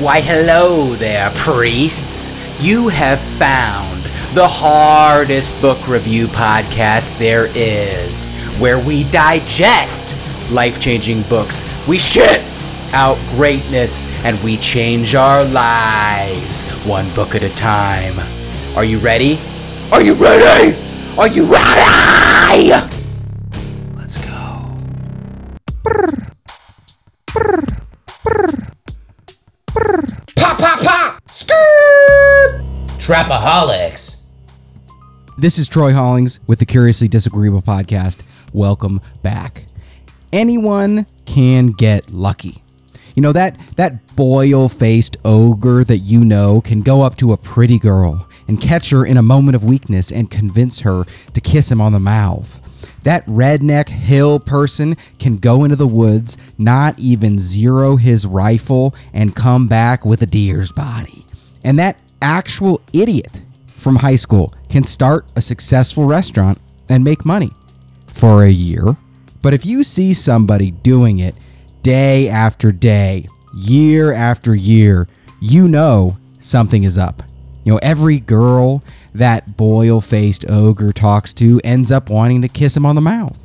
Why, hello there, priests. You have found the hardest book review podcast there is, where we digest life changing books. We shit out greatness and we change our lives one book at a time. Are you ready? Are you ready? Are you ready? Let's go. Pop, Trapaholics. This is Troy Hollings with the Curiously Disagreeable podcast. Welcome back. Anyone can get lucky. You know that that boil-faced ogre that you know can go up to a pretty girl and catch her in a moment of weakness and convince her to kiss him on the mouth. That redneck hill person can go into the woods, not even zero his rifle, and come back with a deer's body. And that actual idiot from high school can start a successful restaurant and make money for a year. But if you see somebody doing it day after day, year after year, you know something is up. You know, every girl that boil faced ogre talks to ends up wanting to kiss him on the mouth.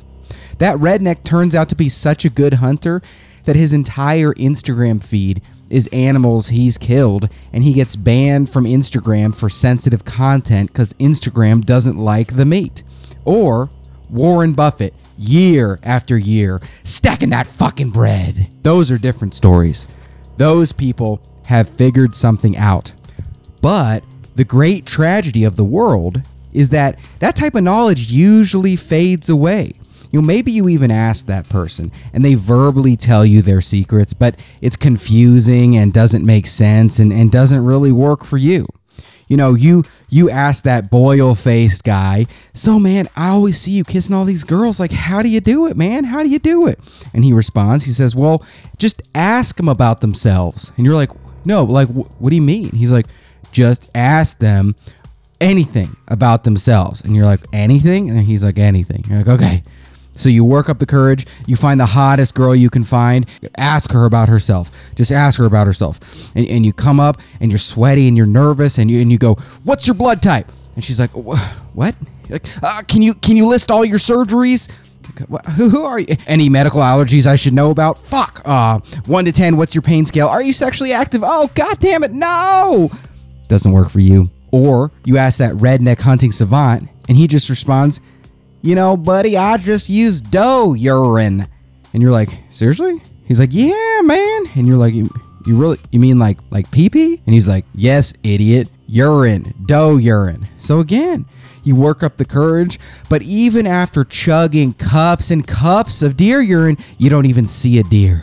That redneck turns out to be such a good hunter that his entire Instagram feed is animals he's killed, and he gets banned from Instagram for sensitive content because Instagram doesn't like the meat. Or Warren Buffett, year after year, stacking that fucking bread. Those are different stories. Those people have figured something out. But the great tragedy of the world is that that type of knowledge usually fades away. You know, maybe you even ask that person and they verbally tell you their secrets, but it's confusing and doesn't make sense and, and doesn't really work for you. You know, you you ask that boil-faced guy, "So man, I always see you kissing all these girls. Like, how do you do it, man? How do you do it?" And he responds, he says, "Well, just ask them about themselves." And you're like, "No, like wh- what do you mean?" He's like, "Just ask them anything about themselves." And you're like, "Anything?" And he's like, "Anything." You're like, "Okay." So you work up the courage, you find the hottest girl you can find, ask her about herself. Just ask her about herself. And, and you come up and you're sweaty and you're nervous and you, and you go, What's your blood type? And she's like, What? Like, uh, can you can you list all your surgeries? Who, who are you? Any medical allergies I should know about? Fuck. Uh, one to ten. What's your pain scale? Are you sexually active? Oh god damn it! No. Doesn't work for you. Or you ask that redneck hunting savant, and he just responds, you know, buddy, I just used doe urine. And you're like, seriously? He's like, yeah, man. And you're like, you, you really, you mean like, like pee pee? And he's like, yes, idiot, urine, doe urine. So again, you work up the courage, but even after chugging cups and cups of deer urine, you don't even see a deer.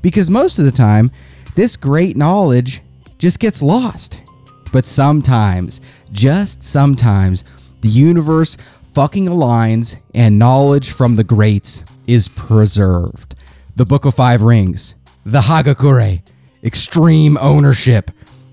Because most of the time, this great knowledge just gets lost. But sometimes, just sometimes, the universe fucking aligns and knowledge from the greats is preserved. The Book of Five Rings, the Hagakure, extreme ownership,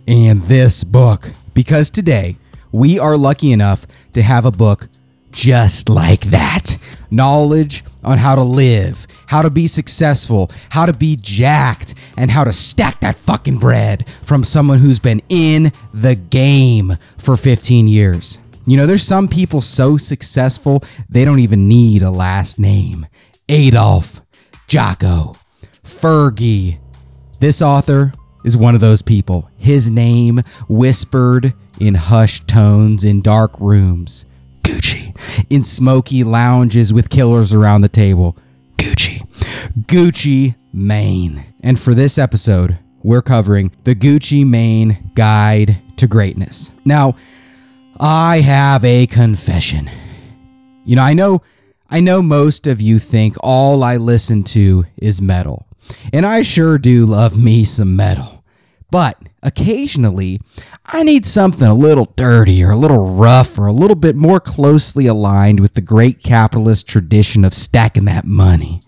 and this book. Because today, we are lucky enough to have a book just like that. Knowledge on how to live, how to be successful, how to be jacked, and how to stack that fucking bread from someone who's been in the game for 15 years. You know, there's some people so successful, they don't even need a last name. Adolf, Jocko, Fergie. This author is one of those people. His name whispered in hushed tones in dark rooms. Gucci. In smoky lounges with killers around the table. Gucci. Gucci Mane. And for this episode, we're covering the Gucci Mane Guide to Greatness. Now, I have a confession. You know, I know I know most of you think all I listen to is metal. And I sure do love me some metal. But occasionally, I need something a little dirty or a little rough or a little bit more closely aligned with the great capitalist tradition of stacking that money.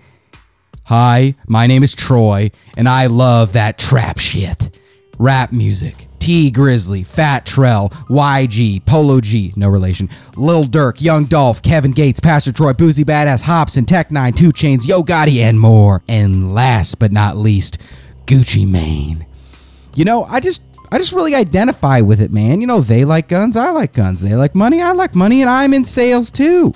Hi, my name is Troy, and I love that trap shit. Rap music. Tee Grizzley, Fat Trel, YG, Polo G, no relation, Lil Durk, Young Dolph, Kevin Gates, Pastor Troy, Boosie Badazz, Hobson, Tech N9ne, 2 Chainz, Yo Gotti, and more. And last but not least, Gucci Mane. you know, I just I just really identify with it, man. You know, they like guns, I like guns. They like money, I like money, and I'm in sales too.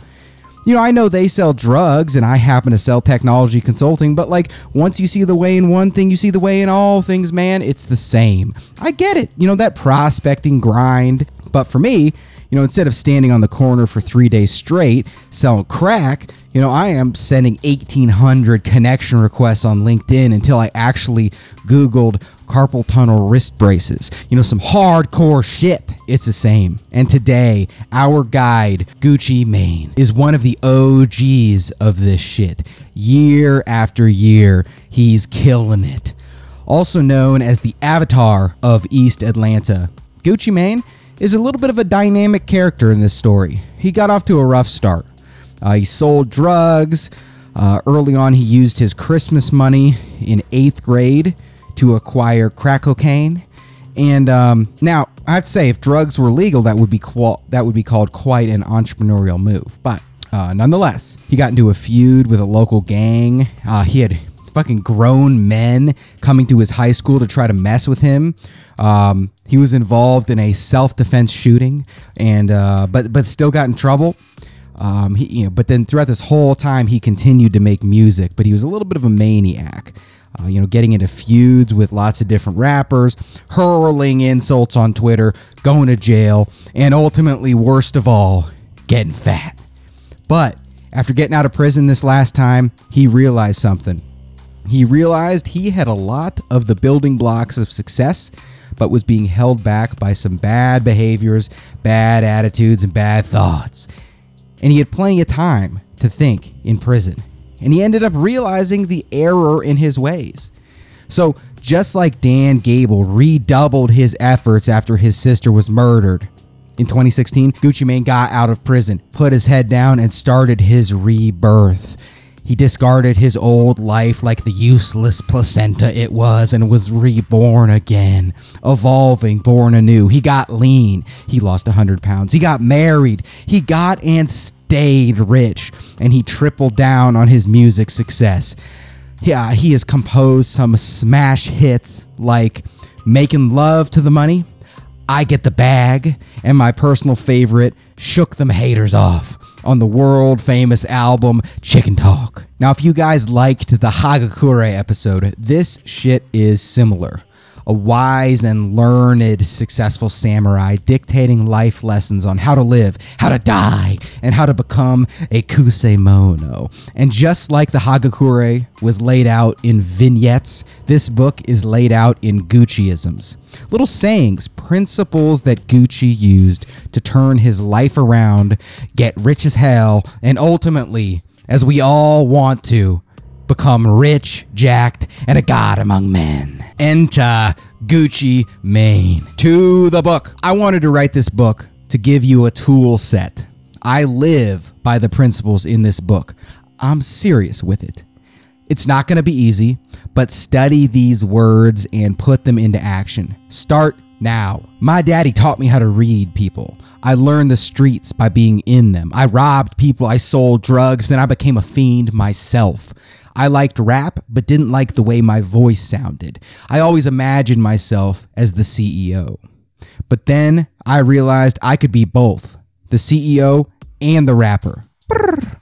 You know, I know they sell drugs and I happen to sell technology consulting, but like once you see the way in one thing, you see the way in all things, man. It's the same. I get it. You know, that prospecting grind. But for me, you know, instead of standing on the corner for three days straight selling crack, you know, I am sending 1,800 connection requests on LinkedIn until I actually Googled carpal tunnel wrist braces. You know, some hardcore shit. It's the same. And today, our guide, Gucci Mane, is one of the OGs of this shit. Year after year, he's killing it. Also known as the avatar of East Atlanta, Gucci Mane is a little bit of a dynamic character in this story. He got off to a rough start. Uh, he sold drugs. Uh, early on, he used his Christmas money in eighth grade to acquire crack cocaine. And um, now, I'd say if drugs were legal, that would be qual- that would be called quite an entrepreneurial move. But uh, nonetheless, he got into a feud with a local gang. Uh, he had fucking grown men coming to his high school to try to mess with him. Um, he was involved in a self-defense shooting, and uh, but but still got in trouble. Um, he, you know, but then throughout this whole time, he continued to make music. But he was a little bit of a maniac. Uh, you know, getting into feuds with lots of different rappers, hurling insults on Twitter, going to jail, and ultimately, worst of all, getting fat. But after getting out of prison this last time, he realized something. He realized he had a lot of the building blocks of success, but was being held back by some bad behaviors, bad attitudes, and bad thoughts. And he had plenty of time to think in prison. And he ended up realizing the error in his ways. So, just like Dan Gable redoubled his efforts after his sister was murdered, in 2016, Gucci Mane got out of prison, put his head down, and started his rebirth. He discarded his old life like the useless placenta it was and was reborn again, evolving, born anew. He got lean. He lost 100 pounds. He got married. He got and stayed rich. And he tripled down on his music success. Yeah, he has composed some smash hits like Making Love to the Money, I Get the Bag, and my personal favorite, Shook Them Haters Off on the world famous album Chicken Talk. Now, if you guys liked the Hagakure episode, this shit is similar. A wise and learned, successful samurai dictating life lessons on how to live, how to die, and how to become a kusemono. And just like the Hagakure was laid out in vignettes, this book is laid out in Gucciisms. Little sayings, principles that Gucci used to turn his life around, get rich as hell, and ultimately, as we all want to, become rich, jacked, and a god among men. Enter Gucci Mane. To the book. I wanted to write this book to give you a tool set. I live by the principles in this book. I'm serious with it. It's not going to be easy, but study these words and put them into action. Start now. My daddy taught me how to read people. I learned the streets by being in them. I robbed people, I sold drugs, then I became a fiend myself. I liked rap, but didn't like the way my voice sounded. I always imagined myself as the CEO. But then I realized I could be both the CEO and the rapper. Brrr.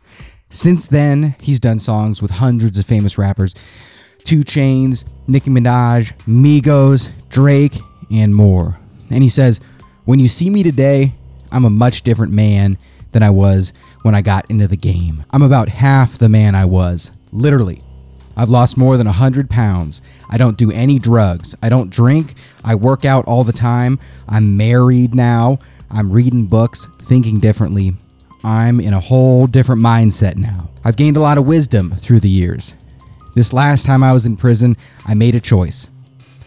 Since then, he's done songs with hundreds of famous rappers 2 Chainz, Nicki Minaj, Migos, Drake, and more. And he says, When you see me today, I'm a much different man than I was when I got into the game. I'm about half the man I was, literally. I've lost more than 100 pounds. I don't do any drugs. I don't drink. I work out all the time. I'm married now. I'm reading books, thinking differently. I'm in a whole different mindset now. I've gained a lot of wisdom through the years. This last time I was in prison, I made a choice.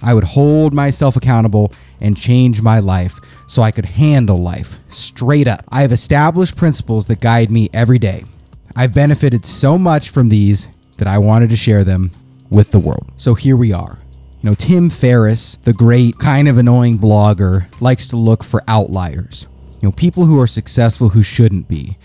I would hold myself accountable and change my life so I could handle life straight up. I have established principles that guide me every day. I've benefited so much from these that I wanted to share them with the world. So here we are. You know, Tim Ferriss, the great kind of annoying blogger, likes to look for outliers. You know, people who are successful who shouldn't be.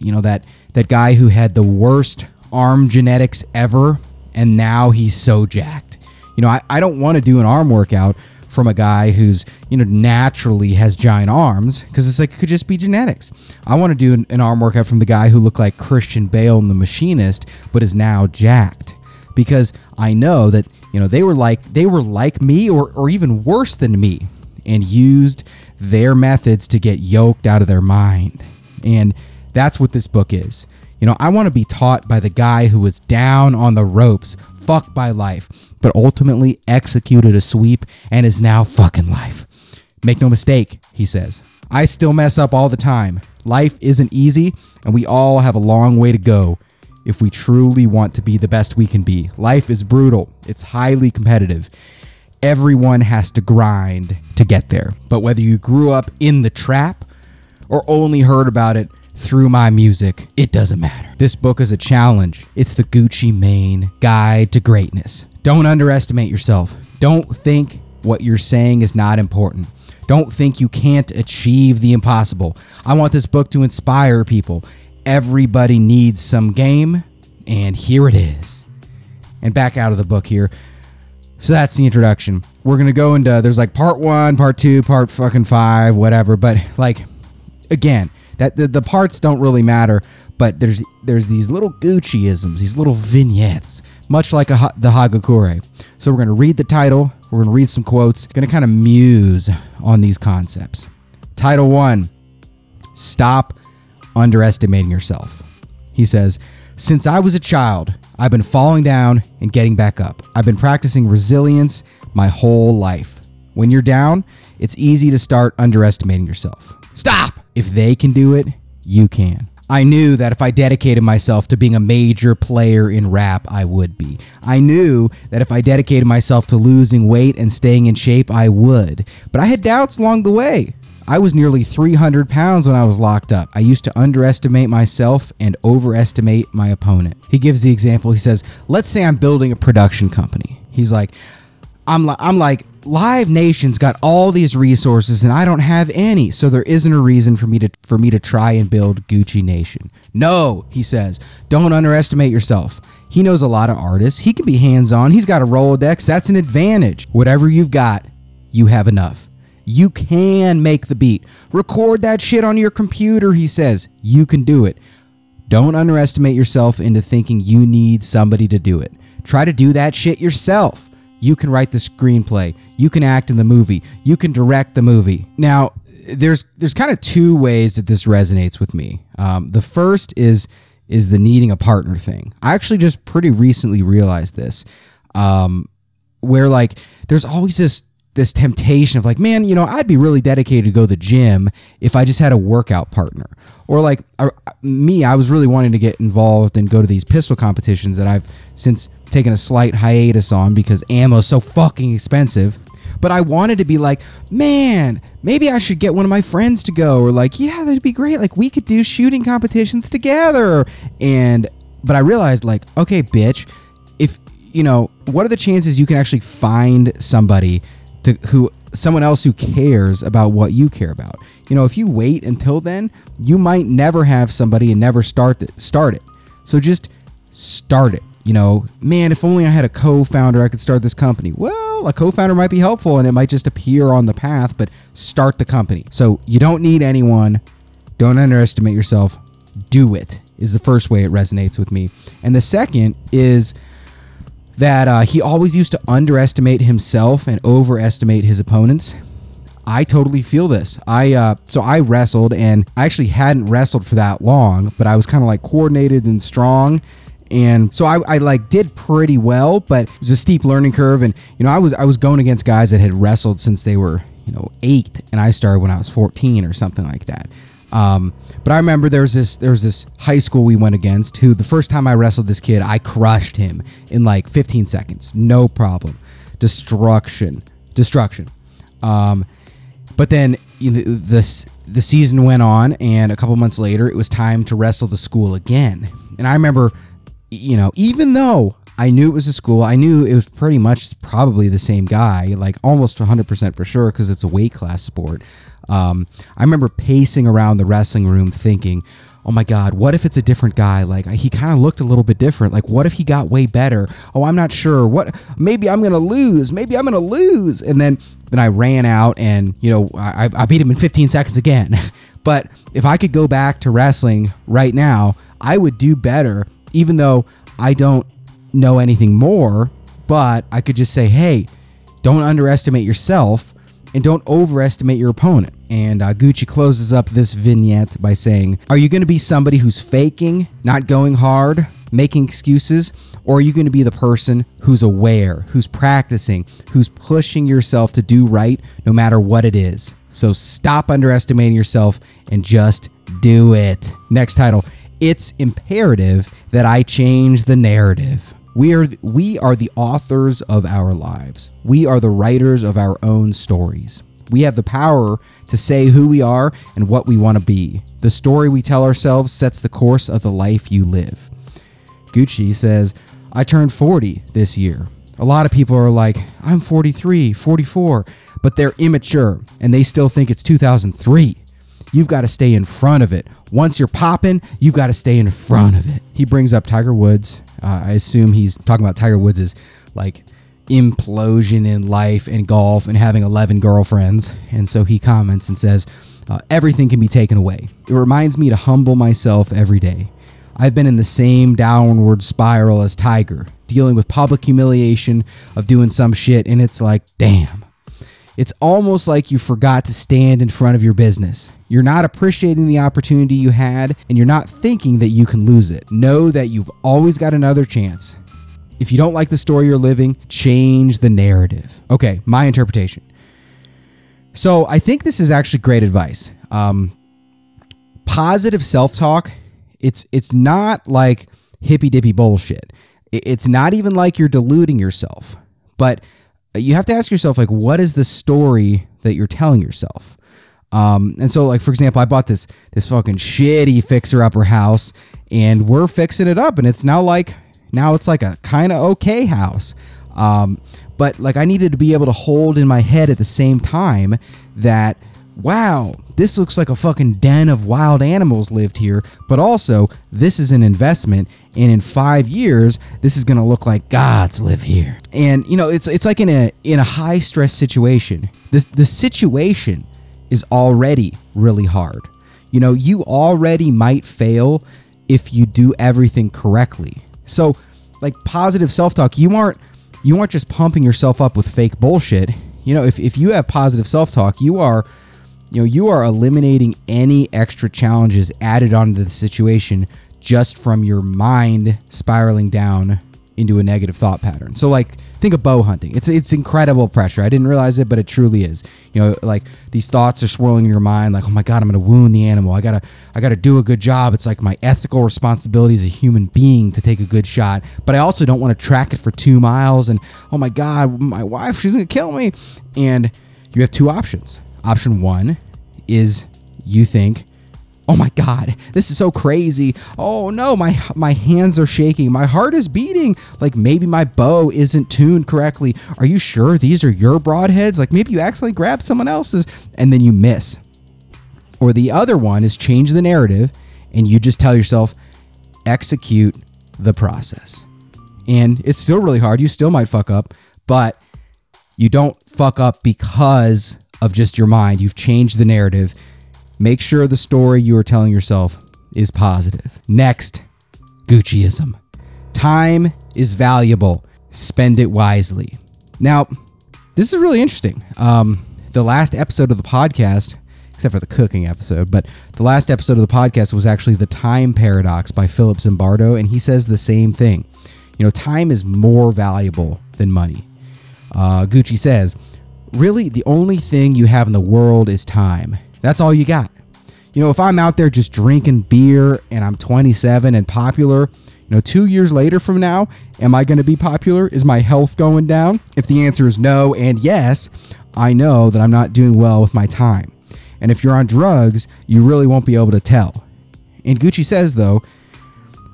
You know, that that guy who had the worst arm genetics ever and now he's so jacked. You know, I, I don't want to do an arm workout from a guy who's you know naturally has giant arms because it's like it could just be genetics. I want to do an, an arm workout from the guy who looked like Christian Bale in The Machinist, but is now jacked because I know that you know they were like they were like me or or even worse than me and used their methods to get yoked out of their mind. And that's what this book is. You know, I want to be taught by the guy who was down on the ropes, fucked by life, but ultimately executed a sweep and is now fucking life. Make no mistake, he says. I still mess up all the time. Life isn't easy, and we all have a long way to go if we truly want to be the best we can be. Life is brutal, it's highly competitive. Everyone has to grind to get there. But whether you grew up in the trap or only heard about it through my music, it doesn't matter. This book is a challenge. It's the Gucci Mane Guide to Greatness. Don't underestimate yourself. Don't think what you're saying is not important. Don't think you can't achieve the impossible. I want this book to inspire people. Everybody needs some game, and here it is. And back out of the book here. So that's the introduction. We're gonna go into there's like part one, part two, part fucking five, whatever. But like again, that the, the parts don't really matter. But there's there's these little Gucciisms, these little vignettes, much like a, the Hagakure. So we're gonna read the title. We're gonna read some quotes. Gonna kind of muse on these concepts. Title one: Stop underestimating yourself. He says, Since I was a child, I've been falling down and getting back up. I've been practicing resilience my whole life. When you're down, it's easy to start underestimating yourself. Stop! If they can do it, you can. I knew that if I dedicated myself to being a major player in rap, I would be. I knew that if I dedicated myself to losing weight and staying in shape, I would. But I had doubts along the way. I was nearly 300 pounds when I was locked up. I used to underestimate myself and overestimate my opponent. He gives the example. He says, "Let's say I'm building a production company." He's like, "I'm like I'm like Live Nation's got all these resources and I don't have any, so there isn't a reason for me to for me to try and build Gucci Nation." No, he says, "Don't underestimate yourself." He knows a lot of artists. He can be hands-on. He's got a Rolodex. That's an advantage. Whatever you've got, you have enough. You can make the beat. Record that shit on your computer, he says. You can do it. Don't underestimate yourself into thinking you need somebody to do it. Try to do that shit yourself. You can write the screenplay. You can act in the movie. You can direct the movie. Now, there's there's kind of two ways that this resonates with me. Um, the first is is the needing a partner thing. I actually just pretty recently realized this, um, where like there's always this this temptation of like, man, you know, I'd be really dedicated to go to the gym if I just had a workout partner. Or like me, I was really wanting to get involved and go to these pistol competitions that I've since taken a slight hiatus on because ammo's so fucking expensive. But I wanted to be like, man, maybe I should get one of my friends to go, or like, yeah, that'd be great. Like we could do shooting competitions together. And but I realized like, okay, bitch, if you know, what are the chances you can actually find somebody to who someone else who cares about what you care about. You know, if you wait until then, you might never have somebody and never start it, start it. So just start it. You know, man, if only I had a co-founder, I could start this company. Well, a co-founder might be helpful and it might just appear on the path, but start the company. So you don't need anyone. Don't underestimate yourself. Do it is the first way it resonates with me. And the second is that uh, he always used to underestimate himself and overestimate his opponents. I totally feel this. I uh, so I wrestled and I actually hadn't wrestled for that long, but I was kind of like coordinated and strong, and so I, I like did pretty well. But it was a steep learning curve, and you know I was I was going against guys that had wrestled since they were you know eight, and I started when I was fourteen or something like that. Um, but I remember there was this there was this high school we went against who the first time I wrestled this kid, I crushed him in like 15 seconds, no problem, destruction, destruction. Um, but then you know, this the season went on, and a couple months later, it was time to wrestle the school again. And I remember, you know, even though I knew it was a school. I knew it was pretty much probably the same guy, like almost 100% for sure, because it's a weight class sport. Um, I remember pacing around the wrestling room thinking, oh my God, what if it's a different guy? Like he kind of looked a little bit different. Like what if he got way better? Oh, I'm not sure. What? Maybe I'm gonna lose. Maybe I'm gonna lose. And then then I ran out and you know I, I beat him in 15 seconds again. but if I could go back to wrestling right now, I would do better. Even though I don't know anything more, but I could just say, hey, don't underestimate yourself and don't overestimate your opponent. And uh, Gucci closes up this vignette by saying, Are you going to be somebody who's faking, not going hard, making excuses? Or are you going to be the person who's aware, who's practicing, who's pushing yourself to do right no matter what it is? So stop underestimating yourself and just do it. Next title It's imperative that I change the narrative. We are we are the authors of our lives. We are the writers of our own stories. We have the power to say who we are and what we want to be. The story we tell ourselves sets the course of the life you live. Gucci says, I turned 40 this year. A lot of people are like, I'm 43, 44, but they're immature and they still think it's 2003. You've got to stay in front of it. Once you're popping, you've got to stay in front of it. He brings up Tiger Woods. Uh, I assume he's talking about Tiger Woods' like implosion in life and golf and having 11 girlfriends. And so he comments and says, uh, Everything can be taken away. It reminds me to humble myself every day. I've been in the same downward spiral as Tiger, dealing with public humiliation of doing some shit, and it's like, damn. It's almost like you forgot to stand in front of your business. You're not appreciating the opportunity you had, and you're not thinking that you can lose it. Know that you've always got another chance. If you don't like the story you're living, change the narrative. Okay, my interpretation. So I think this is actually great advice. Um, positive self-talk. It's it's not like hippy dippy bullshit. It's not even like you're deluding yourself. But you have to ask yourself like, what is the story that you're telling yourself? Um, and so, like for example, I bought this this fucking shitty fixer upper house, and we're fixing it up, and it's now like now it's like a kind of okay house. Um, but like I needed to be able to hold in my head at the same time that wow, this looks like a fucking den of wild animals lived here, but also this is an investment and in 5 years this is going to look like gods live here. And you know, it's it's like in a in a high stress situation. This the situation is already really hard. You know, you already might fail if you do everything correctly. So, like positive self-talk, you aren't you aren't just pumping yourself up with fake bullshit. You know, if, if you have positive self-talk, you are you know, you are eliminating any extra challenges added onto the situation just from your mind spiraling down into a negative thought pattern. So like think of bow hunting. It's it's incredible pressure. I didn't realize it, but it truly is. You know, like these thoughts are swirling in your mind like, "Oh my god, I'm going to wound the animal. I got to I got to do a good job. It's like my ethical responsibility as a human being to take a good shot, but I also don't want to track it for 2 miles and oh my god, my wife she's going to kill me." And you have two options. Option 1 is you think Oh my god, this is so crazy. Oh no, my my hands are shaking. My heart is beating. Like maybe my bow isn't tuned correctly. Are you sure these are your broadheads? Like maybe you accidentally grabbed someone else's and then you miss. Or the other one is change the narrative and you just tell yourself execute the process. And it's still really hard. You still might fuck up, but you don't fuck up because of just your mind. You've changed the narrative Make sure the story you are telling yourself is positive. Next, Gucciism. Time is valuable. Spend it wisely. Now, this is really interesting. Um, the last episode of the podcast, except for the cooking episode, but the last episode of the podcast was actually The Time Paradox by Philip Zimbardo, and he says the same thing. You know, time is more valuable than money. Uh, Gucci says, Really, the only thing you have in the world is time. That's all you got. You know, if I'm out there just drinking beer and I'm 27 and popular, you know, two years later from now, am I going to be popular? Is my health going down? If the answer is no and yes, I know that I'm not doing well with my time. And if you're on drugs, you really won't be able to tell. And Gucci says, though,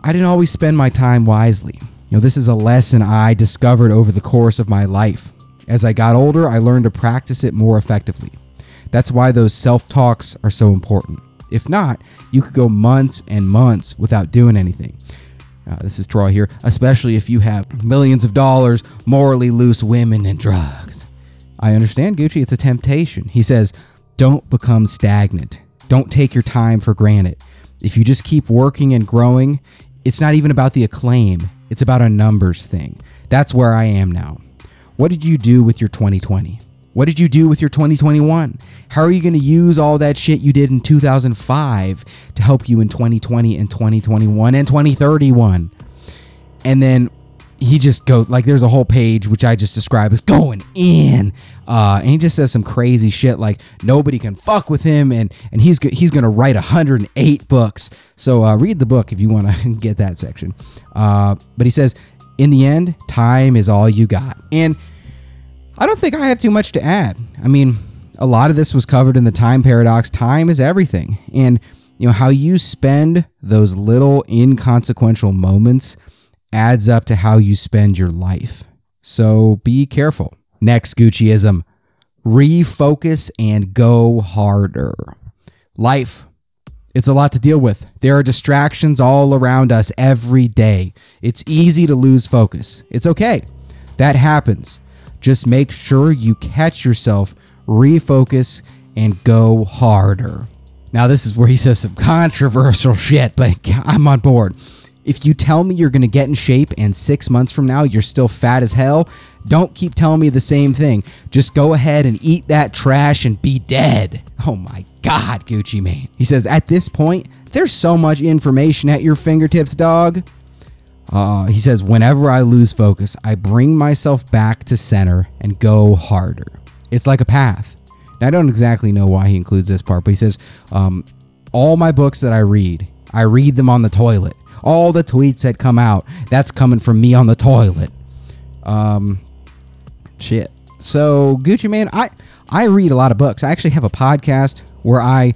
I didn't always spend my time wisely. You know, this is a lesson I discovered over the course of my life. As I got older, I learned to practice it more effectively. That's why those self talks are so important. If not, you could go months and months without doing anything. Uh, this is Troy here, especially if you have millions of dollars, morally loose women, and drugs. I understand, Gucci, it's a temptation. He says, don't become stagnant. Don't take your time for granted. If you just keep working and growing, it's not even about the acclaim, it's about a numbers thing. That's where I am now. What did you do with your 2020? What did you do with your 2021? How are you going to use all that shit you did in 2005 to help you in 2020 and 2021 and 2031? And then he just goes like there's a whole page which I just describe as going in, uh, and he just says some crazy shit like nobody can fuck with him, and and he's he's gonna write 108 books. So uh, read the book if you want to get that section. Uh, but he says in the end, time is all you got, and I don't think I have too much to add. I mean, a lot of this was covered in the time paradox. Time is everything, and you know how you spend those little inconsequential moments adds up to how you spend your life. So be careful. Next Gucciism refocus and go harder. Life. It's a lot to deal with. There are distractions all around us every day. It's easy to lose focus. It's okay. That happens. Just make sure you catch yourself, refocus, and go harder. Now, this is where he says some controversial shit, but I'm on board. If you tell me you're going to get in shape and six months from now you're still fat as hell, don't keep telling me the same thing. Just go ahead and eat that trash and be dead. Oh my God, Gucci Mane. He says, at this point, there's so much information at your fingertips, dog. Uh, he says, whenever I lose focus, I bring myself back to center and go harder. It's like a path. Now, I don't exactly know why he includes this part, but he says, um, all my books that I read, I read them on the toilet all the tweets that come out, that's coming from me on the toilet. Um, shit. So Gucci Mane, I I read a lot of books. I actually have a podcast where I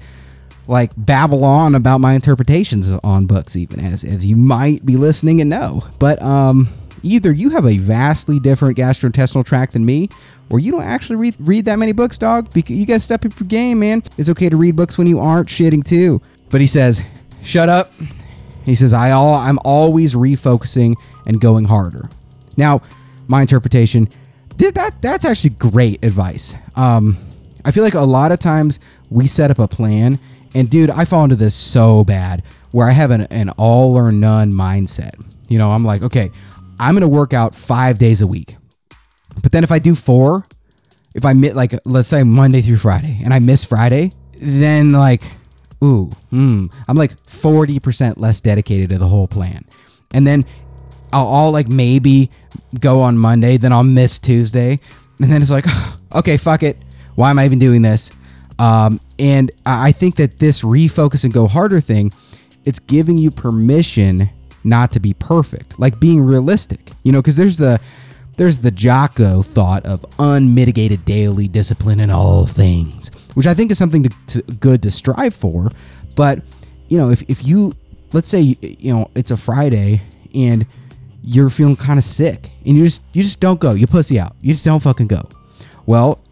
like babble on about my interpretations on books, even as as you might be listening and know. But um, either you have a vastly different gastrointestinal tract than me, or you don't actually read read that many books, dog. Because you guys step up your game, man. It's okay to read books when you aren't shitting too. But he says, "Shut up he says, I all, I'm always refocusing and going harder. Now, my interpretation, that that's actually great advice. Um, I feel like a lot of times we set up a plan, and dude, I fall into this so bad where I have an, an all or none mindset. You know, I'm like, okay, I'm gonna work out five days a week, but then if I do four, if I miss like let's say Monday through Friday, and I miss Friday, then like ooh, hmm, I'm like 40% less dedicated to the whole plan. And then I'll, I'll like maybe go on Monday, then I'll miss Tuesday. And then it's like, okay, fuck it. Why am I even doing this? Um, and I think that this refocus and go harder thing, it's giving you permission not to be perfect, like being realistic, you know, because there's the, there's the Jocko thought of unmitigated daily discipline in all things, which I think is something to, to, good to strive for. But you know, if if you let's say you know it's a Friday and you're feeling kind of sick and you just you just don't go, you pussy out, you just don't fucking go. Well,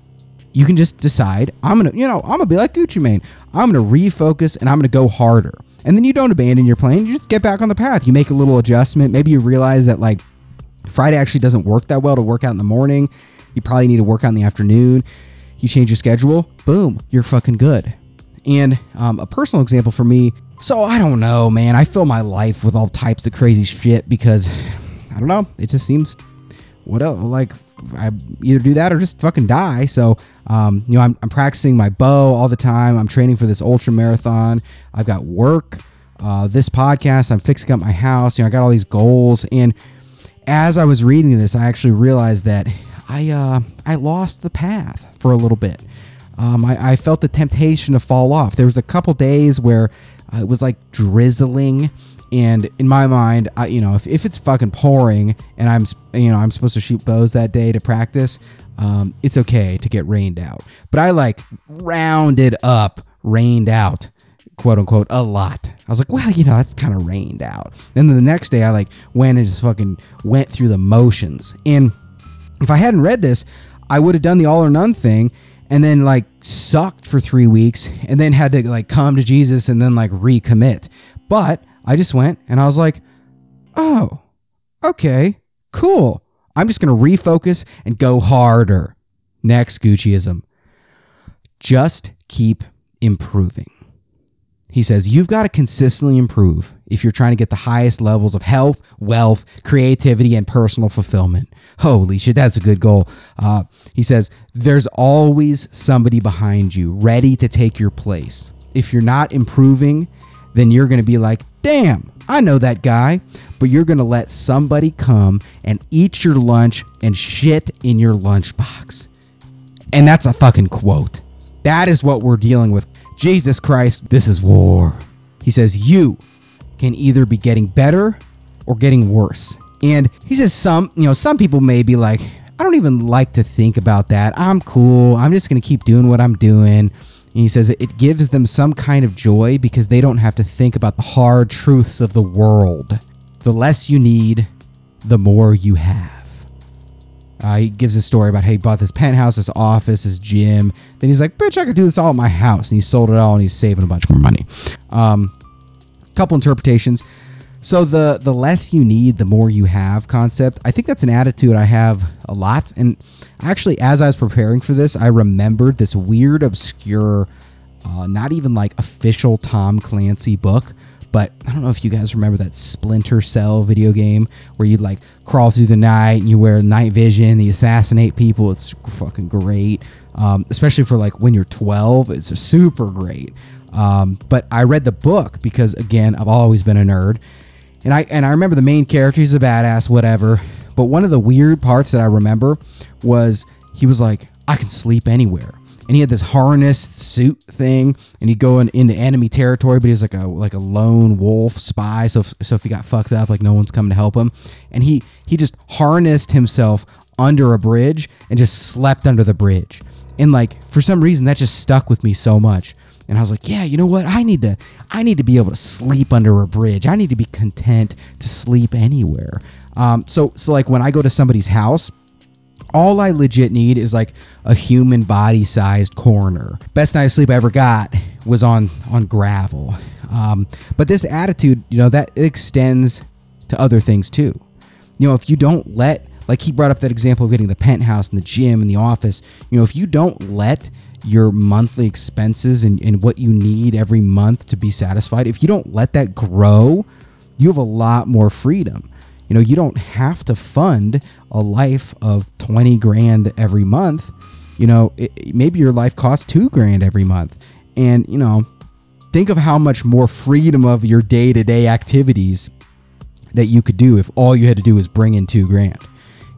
you can just decide I'm gonna you know I'm gonna be like Gucci Mane, I'm gonna refocus and I'm gonna go harder. And then you don't abandon your plan, you just get back on the path. You make a little adjustment. Maybe you realize that like Friday actually doesn't work that well to work out in the morning. You probably need to work out in the afternoon. You change your schedule, boom, you're fucking good. And um, a personal example for me, so I don't know, man. I fill my life with all types of crazy shit because I don't know. It just seems what else? Like I either do that or just fucking die. So, um, you know, I'm, I'm practicing my bow all the time. I'm training for this ultra marathon. I've got work, uh, this podcast. I'm fixing up my house. You know, I got all these goals and as I was reading this, I actually realized that I uh, I lost the path for a little bit. Um, I, I, felt the temptation to fall off. There was a couple days where uh, it was like drizzling, and in my mind, I, you know, if, if it's fucking pouring and I'm you know I'm supposed to shoot bows that day to practice, um, it's okay to get rained out. But I like rounded up, rained out quote unquote a lot. I was like, well, you know, that's kind of rained out. And then the next day, I like went and just fucking went through the motions. And if I hadn't read this, I would have done the all or none thing and then like sucked for three weeks and then had to like come to Jesus and then like recommit. But I just went and I was like, oh, okay, cool. I'm just going to refocus and go harder. Next Gucciism. Just keep improving. He says, You've got to consistently improve if you're trying to get the highest levels of health, wealth, creativity, and personal fulfillment. Holy shit, that's a good goal. Uh, he says, There's always somebody behind you ready to take your place. If you're not improving, then you're going to be like, Damn, I know that guy. But you're going to let somebody come and eat your lunch and shit in your lunchbox. And that's a fucking quote. That is what we're dealing with. Jesus Christ, this is war. He says, You can either be getting better or getting worse. And he says, Some, you know, some people may be like, I don't even like to think about that. I'm cool. I'm just going to keep doing what I'm doing. And he says it gives them some kind of joy because they don't have to think about the hard truths of the world. The less you need, the more you have. Uh, he gives a story about how he bought this penthouse, this office, his gym. Then he's like, "Bitch, I could do this all at my house." And he sold it all, and he's saving a bunch more money. Um, couple interpretations. So the the less you need, the more you have concept. I think that's an attitude I have a lot. And actually, as I was preparing for this, I remembered this weird, obscure, uh, not even like official Tom Clancy book but I don't know if you guys remember that Splinter Cell video game where you like crawl through the night and you wear night vision, and you assassinate people. It's fucking great, um, especially for like when you're 12. It's super great. Um, but I read the book because again, I've always been a nerd, and I and I remember the main character. He's a badass, whatever. But one of the weird parts that I remember was he was like, "I can sleep anywhere." and he had this harnessed suit thing, and he'd go in, into enemy territory, but he was like a like a lone wolf spy. So if, so if he got fucked up, like no one's coming to help him, and he he just harnessed himself under a bridge and just slept under the bridge, and like for some reason that just stuck with me so much. And I was like, yeah, you know what? I need to I need to be able to sleep under a bridge. I need to be content to sleep anywhere. Um, so so like when I go to somebody's house all I legit need is like a human body sized corner. Best night of sleep I ever got was on on gravel. Um, but this attitude, you know, that extends to other things too. You know, if you don't let, like he brought up that example of getting the penthouse and the gym and the office, you know, if you don't let your monthly expenses and, and what you need every month to be satisfied, if you don't let that grow, you have a lot more freedom. You know, you don't have to fund a life of 20 grand every month. You know, it, maybe your life costs two grand every month. And, you know, think of how much more freedom of your day to day activities that you could do if all you had to do was bring in two grand.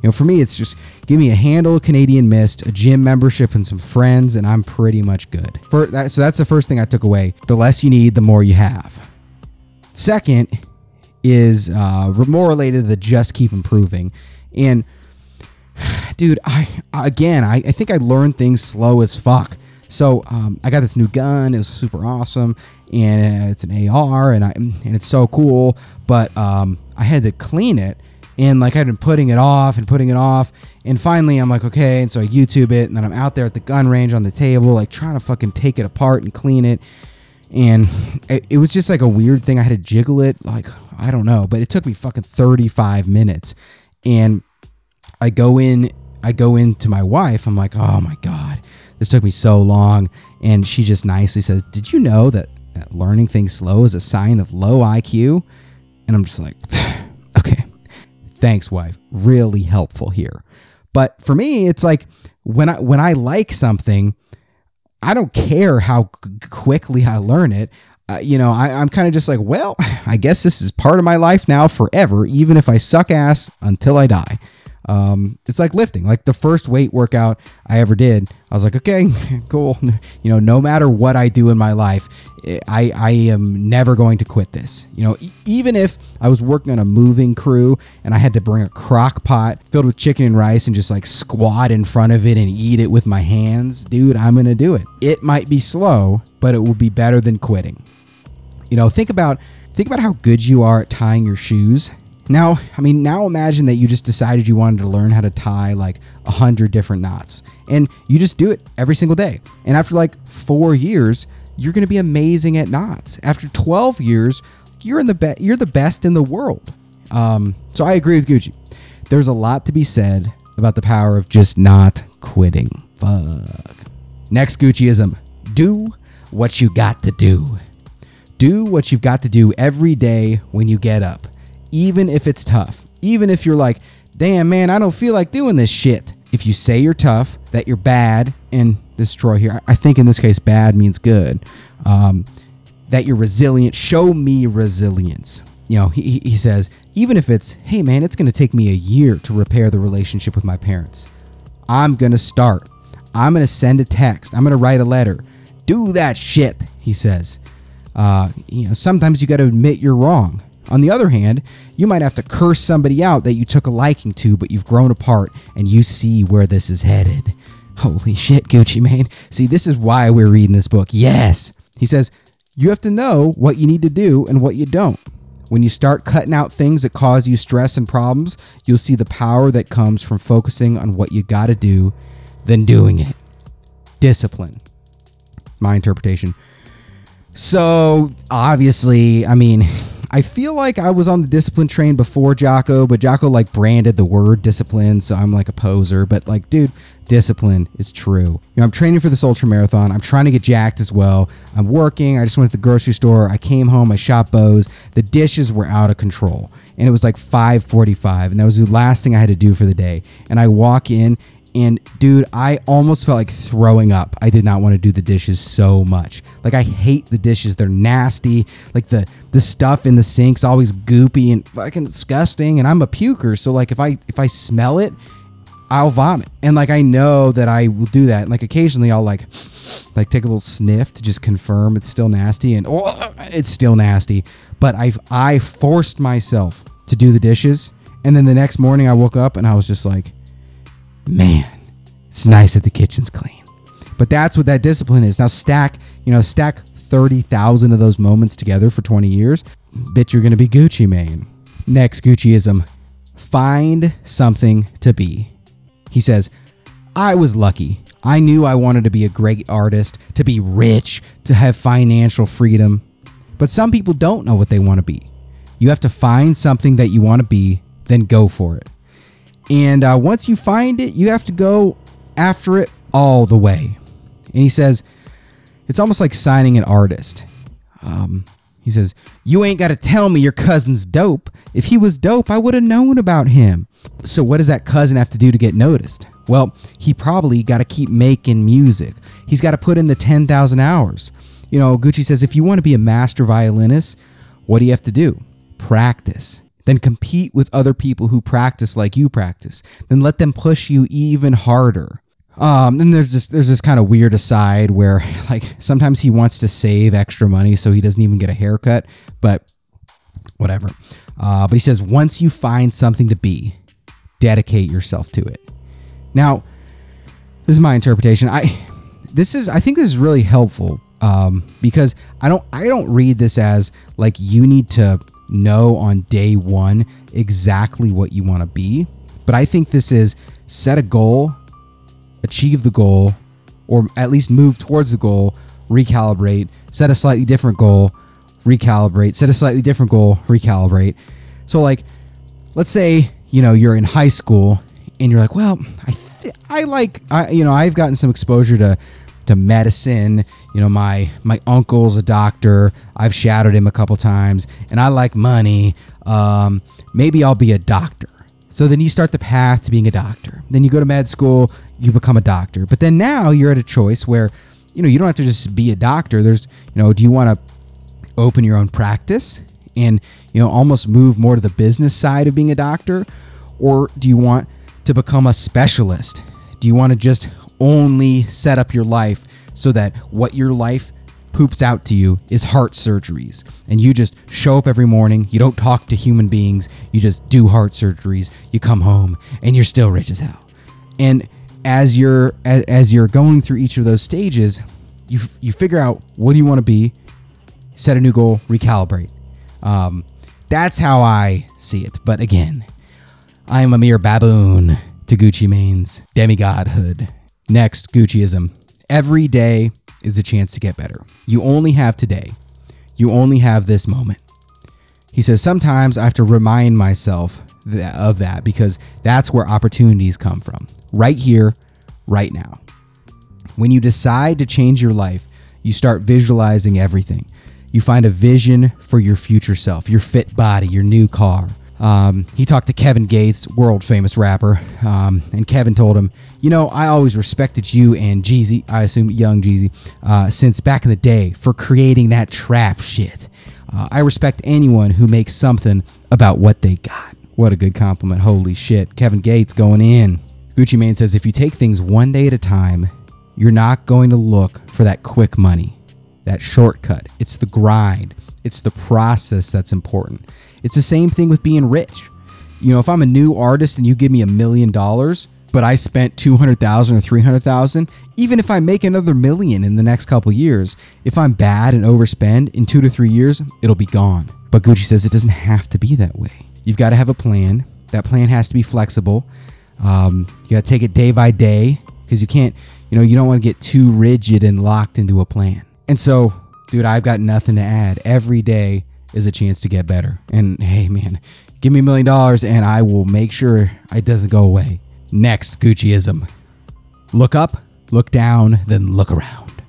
You know, for me, it's just give me a handle Canadian Mist, a gym membership, and some friends, and I'm pretty much good. For that, so that's the first thing I took away. The less you need, the more you have. Second is uh, more related to just keep improving. And dude, I again, I, I think I learned things slow as fuck. So um, I got this new gun. It was super awesome, and it's an AR, and I and it's so cool. But um, I had to clean it, and like I'd been putting it off and putting it off, and finally I'm like, okay. And so I YouTube it, and then I'm out there at the gun range on the table, like trying to fucking take it apart and clean it, and it, it was just like a weird thing. I had to jiggle it, like I don't know, but it took me fucking 35 minutes. And I go in, I go into my wife. I'm like, oh my God, this took me so long. And she just nicely says, Did you know that, that learning things slow is a sign of low IQ? And I'm just like, okay, thanks, wife. Really helpful here. But for me, it's like when I when I like something, I don't care how quickly I learn it uh, you know, I, I'm kind of just like, well, I guess this is part of my life now forever, even if I suck ass until I die. Um, it's like lifting. Like the first weight workout I ever did, I was like, okay, cool. You know, no matter what I do in my life, I, I am never going to quit this. You know, even if I was working on a moving crew and I had to bring a crock pot filled with chicken and rice and just like squat in front of it and eat it with my hands, dude, I'm going to do it. It might be slow, but it will be better than quitting. You know, think about think about how good you are at tying your shoes Now, I mean, now imagine that you just decided you wanted to learn how to tie like a hundred different knots, and you just do it every single day. And after like four years, you're going to be amazing at knots. After 12 years, you're in the be- you're the best in the world. Um, so I agree with Gucci. There's a lot to be said about the power of just not quitting. Fuck. Next Gucciism: do what you got to do. Do what you've got to do every day when you get up even if it's tough. Even if you're like, damn, man, I don't feel like doing this shit. If you say you're tough, that you're bad, and destroy here, I think in this case, bad means good, um, that you're resilient, show me resilience. You know, he, he says, even if it's, hey, man, it's going to take me a year to repair the relationship with my parents, I'm going to start. I'm going to send a text. I'm going to write a letter. Do that shit, he says. Uh, you know, sometimes you got to admit you're wrong. On the other hand, you might have to curse somebody out that you took a liking to, but you've grown apart and you see where this is headed. Holy shit, Gucci Mane. See, this is why we're reading this book. Yes. He says, you have to know what you need to do and what you don't. When you start cutting out things that cause you stress and problems, you'll see the power that comes from focusing on what you got to do, then doing it. Discipline. My interpretation. So, obviously, I mean, I feel like I was on the discipline train before Jocko, but Jocko like branded the word discipline, so I'm like a poser. But like, dude, discipline is true. You know, I'm training for this ultra marathon. I'm trying to get jacked as well. I'm working. I just went to the grocery store. I came home. I shot bows. The dishes were out of control, and it was like 5:45, and that was the last thing I had to do for the day. And I walk in, and dude, I almost felt like throwing up. I did not want to do the dishes so much. Like I hate the dishes. They're nasty. Like the the stuff in the sink's always goopy and fucking disgusting. And I'm a puker, so like if I if I smell it, I'll vomit. And like I know that I will do that. And like occasionally I'll like like take a little sniff to just confirm it's still nasty and oh, it's still nasty. But I've I forced myself to do the dishes. And then the next morning I woke up and I was just like man, it's nice that the kitchen's clean. But that's what that discipline is. Now stack, you know, stack 30,000 of those moments together for 20 years. Bet you're going to be Gucci Mane. Next Gucciism find something to be. He says, I was lucky. I knew I wanted to be a great artist, to be rich, to have financial freedom. But some people don't know what they want to be. You have to find something that you want to be, then go for it. And uh, once you find it, you have to go after it all the way. And he says, it's almost like signing an artist. Um, he says, You ain't got to tell me your cousin's dope. If he was dope, I would have known about him. So, what does that cousin have to do to get noticed? Well, he probably got to keep making music. He's got to put in the 10,000 hours. You know, Gucci says, if you want to be a master violinist, what do you have to do? Practice. Then compete with other people who practice like you practice. Then let them push you even harder. Um, then there's this there's this kind of weird aside where like sometimes he wants to save extra money so he doesn't even get a haircut, but whatever. Uh, but he says once you find something to be, dedicate yourself to it. Now, this is my interpretation. I this is I think this is really helpful um, because I don't I don't read this as like you need to know on day one exactly what you want to be. But I think this is set a goal, achieve the goal, or at least move towards the goal, recalibrate, set a slightly different goal, recalibrate, set a slightly different goal, recalibrate. So, like, let's say, you know, you're in high school and you're like, well, I, I like, I, you know, I've gotten some exposure to to medicine. You know, my my uncle's a doctor. I've shadowed him a couple times, and I like money. Um, maybe I'll be a doctor. So then you start the path to being a doctor. Then you go to med school, you become a doctor. But then now you're at a choice where, you know, you don't have to just be a doctor. There's, you know, do you want to open your own practice and, you know, almost move more to the business side of being a doctor? Or do you want to become a specialist? Do you want to just only set up your life so that what your life poops out to you is heart surgeries and you just show up every morning you don't talk to human beings you just do heart surgeries you come home and you're still rich as hell and as you're as, as you're going through each of those stages you you figure out what do you want to be set a new goal recalibrate um, That's how I see it. But again, I am a mere baboon to Gucci Mane's demigodhood. Next, Gucciism. Every day is a chance to get better. You only have today. You only have this moment. He says, Sometimes I have to remind myself of that because that's where opportunities come from. Right here, right now. When you decide to change your life, you start visualizing everything. You find a vision for your future self, your fit body, your new car. Um, he talked to Kevin Gates, world famous rapper, um, and Kevin told him, You know, I always respected you and Jeezy, I assume young Jeezy, uh, since back in the day for creating that trap shit. Uh, I respect anyone who makes something about what they got. What a good compliment. Holy shit. Kevin Gates going in. Gucci Mane says if you take things one day at a time, you're not going to look for that quick money, that shortcut. It's the grind, it's the process that's important. It's the same thing with being rich. You know, if I'm a new artist and you give me a million dollars, but I spent 200,000 or 300,000, even if I make another million in the next couple years, if I'm bad and overspend in 2 to 3 years, it'll be gone. But Gucci says it doesn't have to be that way. You've got to have a plan. That plan has to be flexible. Um, you got to take it day by day because you can't, you know, you don't want to get too rigid and locked into a plan. And so, dude, I've got nothing to add. Every day is a chance to get better. And hey, man, give me a million dollars and I will make sure it doesn't go away. Next, Gucciism. Look up, look down, then look around.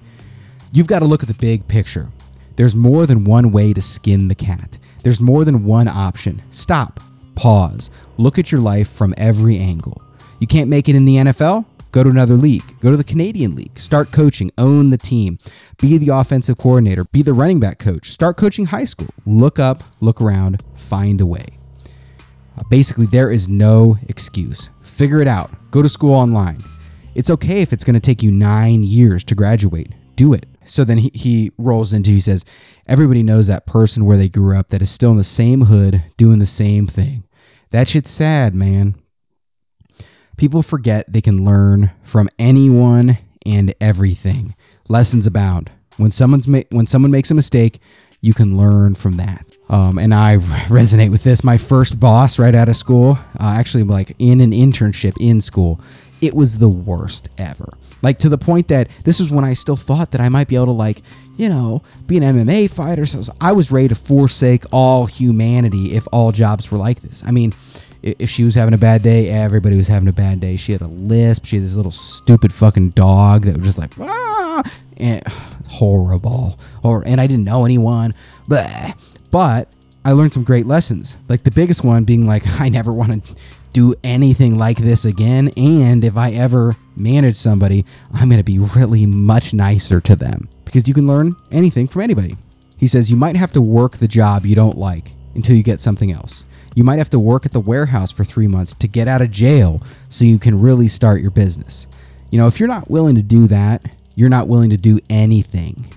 You've got to look at the big picture. There's more than one way to skin the cat. There's more than one option. Stop, pause, look at your life from every angle. You can't make it in the NFL? Go to another league. Go to the Canadian League. Start coaching. Own the team. Be the offensive coordinator. Be the running back coach. Start coaching high school. Look up, look around, find a way. Uh, basically, there is no excuse. Figure it out. Go to school online. It's okay if it's going to take you nine years to graduate. Do it. So then he, he rolls into, he says, everybody knows that person where they grew up that is still in the same hood doing the same thing. That shit's sad, man. People forget they can learn from anyone and everything. Lessons abound. When someone's ma- when someone makes a mistake, you can learn from that. Um, and I resonate with this. My first boss right out of school, uh, actually, like in an internship in school, it was the worst ever. Like to the point that this is when I still thought that I might be able to like, you know, be an MMA fighter. So I was ready to forsake all humanity if all jobs were like this. I mean, if she was having a bad day, everybody was having a bad day. She had a lisp. She had this little stupid fucking dog that was just like, ah, and horrible. Or and I didn't know anyone. Blah. But I learned some great lessons. Like the biggest one being like, I never want to do anything like this again. And if I ever manage somebody, I'm going to be really much nicer to them because you can learn anything from anybody. He says you might have to work the job you don't like until you get something else. You might have to work at the warehouse for three months to get out of jail so you can really start your business. You know, if you're not willing to do that, you're not willing to do anything.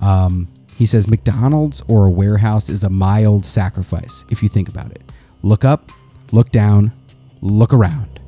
Um, he says McDonald's or a warehouse is a mild sacrifice if you think about it. Look up, look down, look around.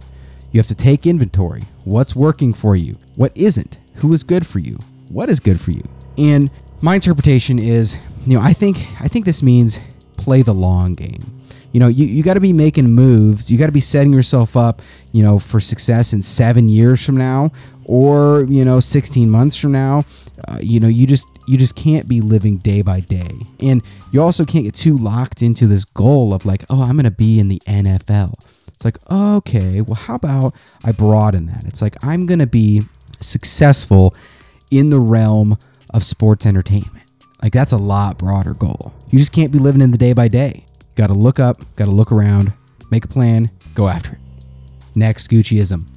You have to take inventory. What's working for you? What isn't? Who is good for you? What is good for you? And my interpretation is, you know, I think I think this means play the long game. You know, you, you got to be making moves. You got to be setting yourself up, you know, for success in seven years from now or, you know, 16 months from now. Uh, you know, you just you just can't be living day by day. And you also can't get too locked into this goal of like, oh, I'm going to be in the NFL. It's like, okay, well, how about I broaden that? It's like, I'm going to be successful in the realm of sports entertainment. Like, that's a lot broader goal. You just can't be living in the day by day. Got to look up, got to look around, make a plan, go after it. Next, Gucciism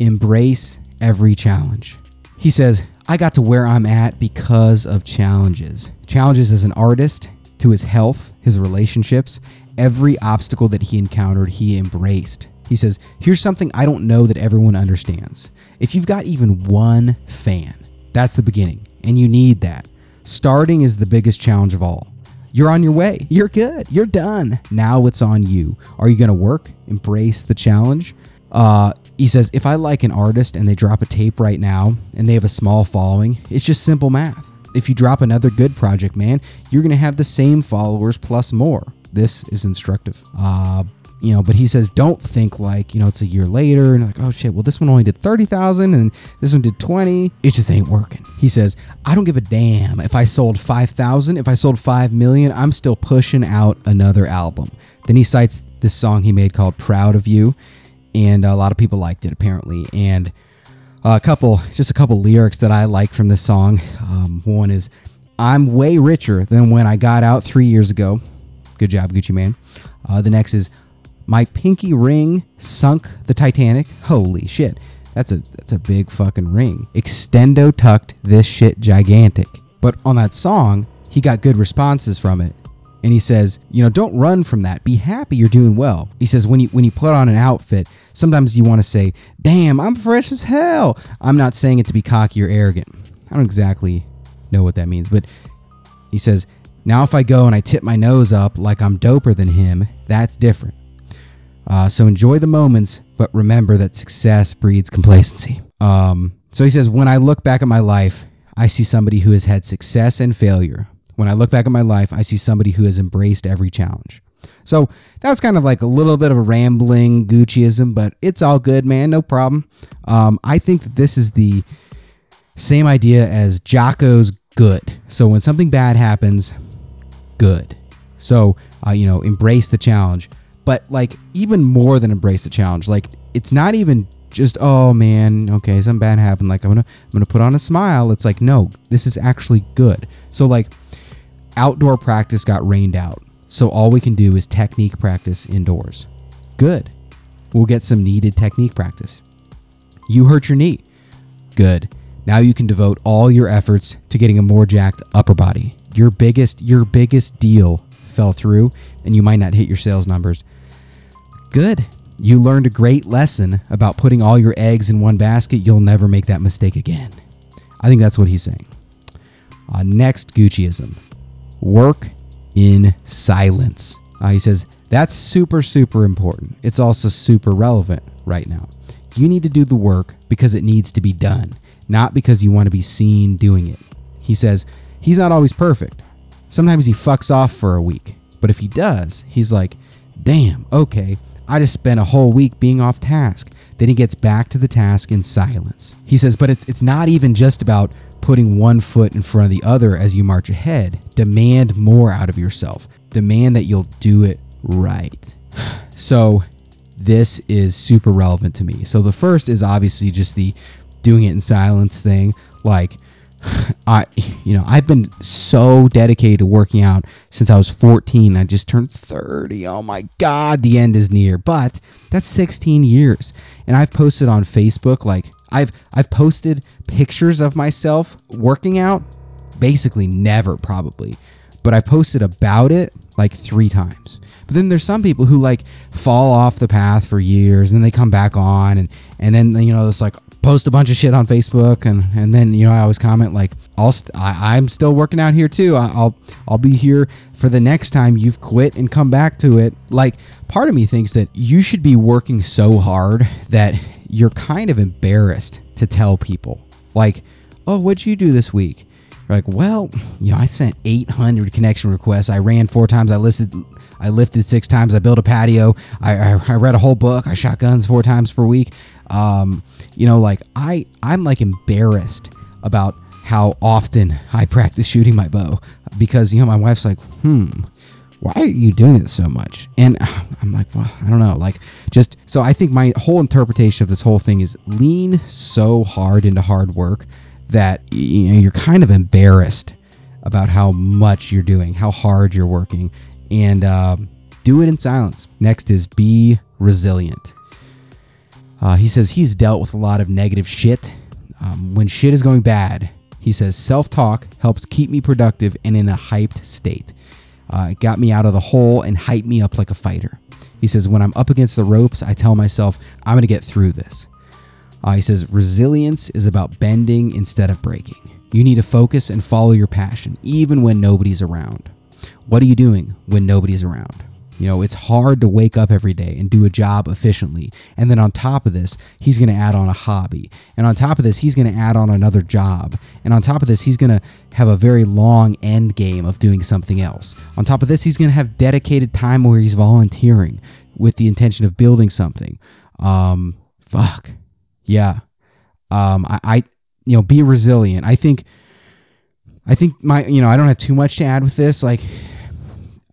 embrace every challenge. He says, I got to where I'm at because of challenges. Challenges as an artist, to his health, his relationships, every obstacle that he encountered, he embraced. He says, Here's something I don't know that everyone understands. If you've got even one fan, that's the beginning, and you need that. Starting is the biggest challenge of all. You're on your way. You're good. You're done. Now it's on you. Are you going to work? Embrace the challenge? Uh, he says, if I like an artist and they drop a tape right now and they have a small following, it's just simple math. If you drop another good project, man, you're going to have the same followers plus more. this is instructive. Uh, you know, but he says don't think like you know it's a year later and like oh shit, well this one only did thirty thousand and this one did twenty. It just ain't working. He says I don't give a damn if I sold five thousand, if I sold five million, I'm still pushing out another album. Then he cites this song he made called "Proud of You," and a lot of people liked it apparently. And a couple, just a couple lyrics that I like from this song. Um, one is I'm way richer than when I got out three years ago. Good job, Gucci Mane. Uh, the next is my pinky ring sunk the Titanic. Holy shit. That's a that's a big fucking ring. Extendo tucked this shit gigantic. But on that song, he got good responses from it. And he says, you know, don't run from that. Be happy you're doing well. He says when you when you put on an outfit, sometimes you want to say, "Damn, I'm fresh as hell." I'm not saying it to be cocky or arrogant. I don't exactly know what that means, but he says, "Now if I go and I tip my nose up like I'm doper than him, that's different." Uh, so enjoy the moments, but remember that success breeds complacency. Um, so he says, when I look back at my life, I see somebody who has had success and failure. When I look back at my life, I see somebody who has embraced every challenge. So that's kind of like a little bit of a rambling Gucciism, but it's all good, man. No problem. Um, I think that this is the same idea as Jocko's good. So when something bad happens, good. So, uh, you know, embrace the challenge but like even more than embrace the challenge. Like it's not even just oh man, okay, something bad happened. Like I'm gonna I'm gonna put on a smile. It's like no, this is actually good. So like outdoor practice got rained out. So all we can do is technique practice indoors. Good. We'll get some needed technique practice. You hurt your knee. Good. Now you can devote all your efforts to getting a more jacked upper body. Your biggest your biggest deal fell through and you might not hit your sales numbers. Good. You learned a great lesson about putting all your eggs in one basket. You'll never make that mistake again. I think that's what he's saying. Uh, next Gucciism work in silence. Uh, he says that's super, super important. It's also super relevant right now. You need to do the work because it needs to be done, not because you want to be seen doing it. He says he's not always perfect. Sometimes he fucks off for a week, but if he does, he's like, damn, okay, I just spent a whole week being off task. Then he gets back to the task in silence. He says, but it's, it's not even just about putting one foot in front of the other as you march ahead. Demand more out of yourself. Demand that you'll do it right. So, this is super relevant to me. So, the first is obviously just the doing it in silence thing. Like, I, you know, I've been so dedicated to working out since I was 14. I just turned 30. Oh my God, the end is near. But that's 16 years, and I've posted on Facebook like I've I've posted pictures of myself working out, basically never probably, but I posted about it like three times. But then there's some people who like fall off the path for years and then they come back on and and then you know it's like post a bunch of shit on Facebook, and and then you know I always comment like I'll st- I, I'm still working out here too. I, I'll I'll be here for the next time you've quit and come back to it. Like part of me thinks that you should be working so hard that you're kind of embarrassed to tell people like, oh, what'd you do this week? You're like, well, you know, I sent 800 connection requests. I ran four times. I listed. I lifted six times. I built a patio. I, I, I read a whole book. I shot guns four times per week. Um, you know, like I I'm like embarrassed about how often I practice shooting my bow because you know my wife's like, hmm, why are you doing it so much? And I'm like, well, I don't know. Like, just so I think my whole interpretation of this whole thing is lean so hard into hard work that you know you're kind of embarrassed about how much you're doing, how hard you're working, and uh, do it in silence. Next is be resilient. Uh, he says he's dealt with a lot of negative shit. Um, when shit is going bad, he says self talk helps keep me productive and in a hyped state. Uh, it got me out of the hole and hyped me up like a fighter. He says, when I'm up against the ropes, I tell myself, I'm going to get through this. Uh, he says, resilience is about bending instead of breaking. You need to focus and follow your passion, even when nobody's around. What are you doing when nobody's around? You know, it's hard to wake up every day and do a job efficiently. And then on top of this, he's going to add on a hobby. And on top of this, he's going to add on another job. And on top of this, he's going to have a very long end game of doing something else. On top of this, he's going to have dedicated time where he's volunteering with the intention of building something. Um, fuck. Yeah. Um, I, I, you know, be resilient. I think, I think my, you know, I don't have too much to add with this. Like,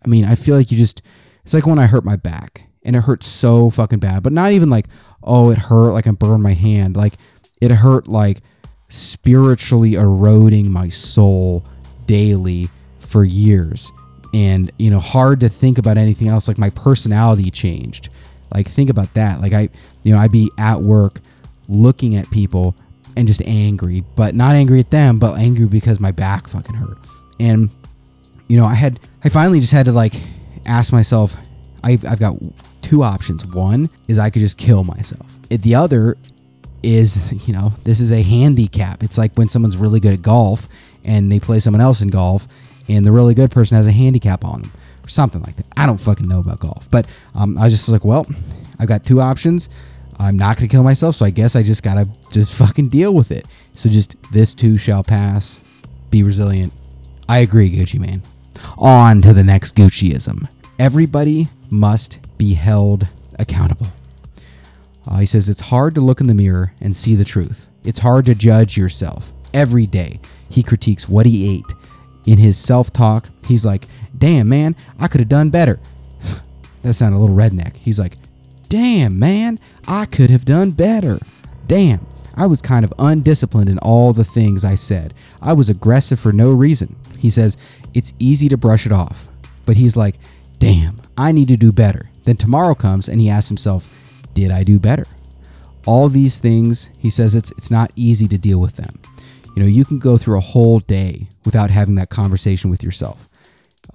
I mean, I feel like you just, it's like when I hurt my back and it hurt so fucking bad, but not even like, oh, it hurt like I burned my hand. Like it hurt like spiritually eroding my soul daily for years. And, you know, hard to think about anything else. Like my personality changed. Like think about that. Like I, you know, I'd be at work looking at people and just angry, but not angry at them, but angry because my back fucking hurt. And, you know, I had, I finally just had to like ask myself, I've, I've got two options. One is I could just kill myself. The other is, you know, this is a handicap. It's like when someone's really good at golf and they play someone else in golf and the really good person has a handicap on them or something like that. I don't fucking know about golf, but um, I was just like, well, I've got two options. I'm not going to kill myself, so I guess I just got to just fucking deal with it. So just this too shall pass. Be resilient. I agree, Gucci man. On to the next Gucciism. Everybody must be held accountable. Uh, he says it's hard to look in the mirror and see the truth. It's hard to judge yourself. Every day, he critiques what he ate. In his self talk, he's like, Damn, man, I could have done better. that sounded a little redneck. He's like, Damn, man, I could have done better. Damn, I was kind of undisciplined in all the things I said. I was aggressive for no reason. He says, It's easy to brush it off. But he's like, damn, I need to do better. Then tomorrow comes and he asks himself, did I do better? All these things, he says it's it's not easy to deal with them. You know, you can go through a whole day without having that conversation with yourself.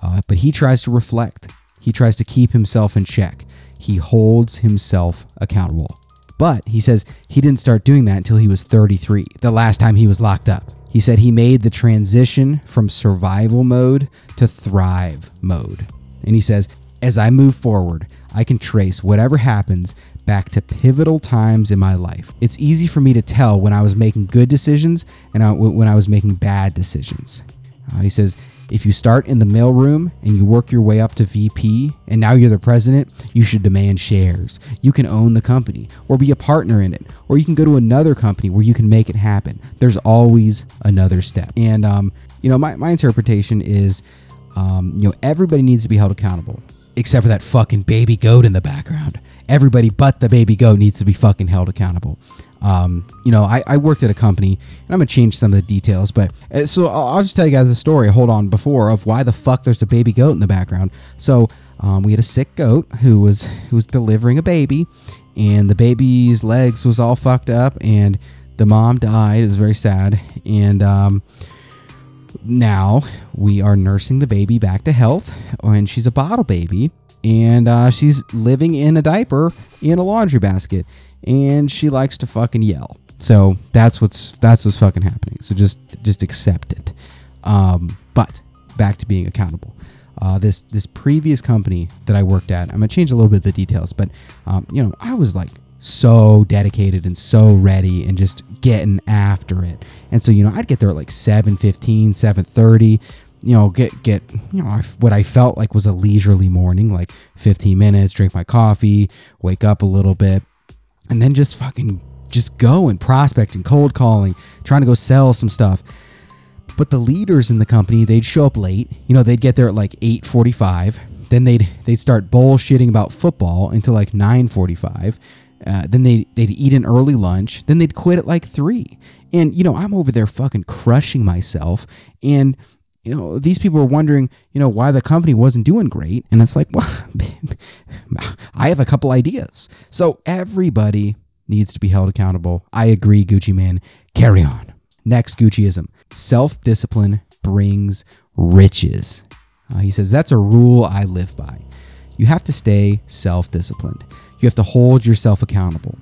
Uh, but he tries to reflect. He tries to keep himself in check. He holds himself accountable. But he says he didn't start doing that until he was 33, the last time he was locked up. He said he made the transition from survival mode to thrive mode. And he says, as I move forward, I can trace whatever happens back to pivotal times in my life. It's easy for me to tell when I was making good decisions and I, when I was making bad decisions. Uh, he says, if you start in the mailroom and you work your way up to VP and now you're the president, you should demand shares. You can own the company or be a partner in it, or you can go to another company where you can make it happen. There's always another step. And, um, you know, my, my interpretation is um, you know, everybody needs to be held accountable, except for that fucking baby goat in the background. Everybody but the baby goat needs to be fucking held accountable. Um, you know, I, I, worked at a company, and I'm gonna change some of the details, but uh, so I'll, I'll, just tell you guys a story. Hold on, before of why the fuck there's a baby goat in the background. So um, we had a sick goat who was who was delivering a baby, and the baby's legs was all fucked up, and the mom died. It was very sad, and um, now we are nursing the baby back to health, and she's a bottle baby, and uh, she's living in a diaper in a laundry basket, and she likes to fucking yell. So that's what's that's what's fucking happening. So just just accept it. Um, but back to being accountable. Uh, this this previous company that I worked at, I'm gonna change a little bit of the details, but um, you know I was like so dedicated and so ready and just getting after it. And so, you know, I'd get there at like 7:15, 7:30, you know, get get, you know, what I felt like was a leisurely morning, like 15 minutes, drink my coffee, wake up a little bit, and then just fucking just go and prospect and cold calling, trying to go sell some stuff. But the leaders in the company, they'd show up late. You know, they'd get there at like 8:45. Then they'd they'd start bullshitting about football until like 9:45 uh, then they they'd eat an early lunch. Then they'd quit at like three. And you know, I'm over there fucking crushing myself. And you know, these people are wondering, you know, why the company wasn't doing great. And it's like, well, I have a couple ideas. So everybody needs to be held accountable. I agree, Gucci man. Carry on. Next Gucciism: self discipline brings riches. Uh, he says that's a rule I live by. You have to stay self disciplined. You have to hold yourself accountable.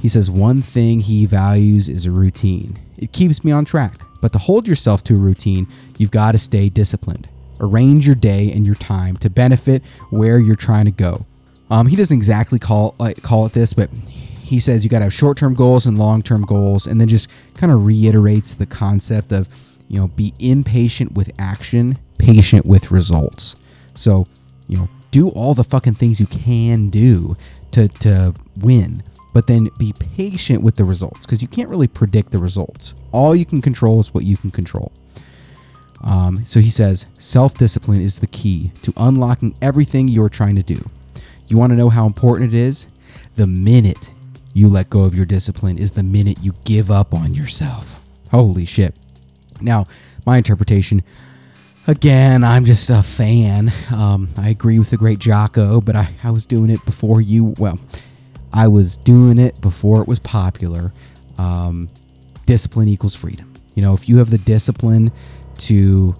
He says one thing he values is a routine. It keeps me on track. But to hold yourself to a routine, you've got to stay disciplined. arrange your day and your time to benefit where you're trying to go. Um, he doesn't exactly call like call it this, but he says you got to have short-term goals and long-term goals, and then just kind of reiterates the concept of you know be impatient with action, patient with results. So you know do all the fucking things you can do to to win, but then be patient with the results because you can't really predict the results. All you can control is what you can control. Um, so he says self discipline is the key to unlocking everything you're trying to do. You want to know how important it is? The minute you let go of your discipline is the minute you give up on yourself. Holy shit. Now, my interpretation again, I'm just a fan. Um, I agree with the great Jocko, but I, I was doing it before you. Well, I was doing it before it was popular. Um, discipline equals freedom. You know, if you have the discipline to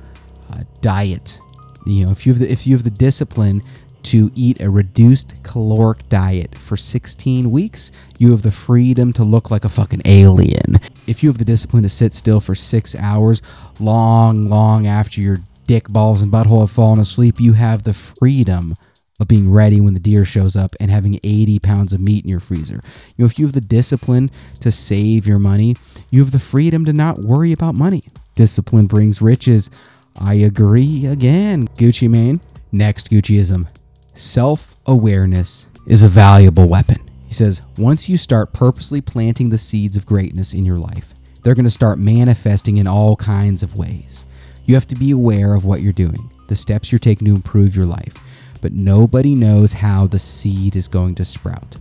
uh, diet, you know, if you have the if you have the discipline to eat a reduced caloric diet for 16 weeks, you have the freedom to look like a fucking alien. If you have the discipline to sit still for six hours, long, long after your dick balls and butthole have fallen asleep, you have the freedom of being ready when the deer shows up and having 80 pounds of meat in your freezer. You know, if you have the discipline to save your money, you have the freedom to not worry about money. Discipline brings riches. I agree again, Gucci Mane. Next Gucciism self awareness is a valuable weapon. He says, once you start purposely planting the seeds of greatness in your life, they're going to start manifesting in all kinds of ways. You have to be aware of what you're doing, the steps you're taking to improve your life, but nobody knows how the seed is going to sprout.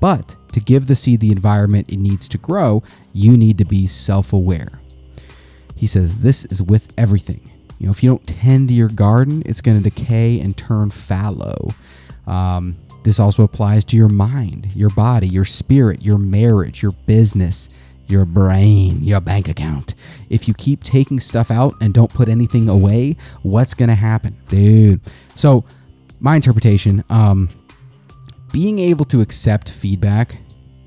But to give the seed the environment it needs to grow, you need to be self aware. He says, This is with everything. You know, if you don't tend to your garden, it's going to decay and turn fallow. Um, this also applies to your mind, your body, your spirit, your marriage, your business, your brain, your bank account. If you keep taking stuff out and don't put anything away, what's going to happen? Dude. So, my interpretation, um, being able to accept feedback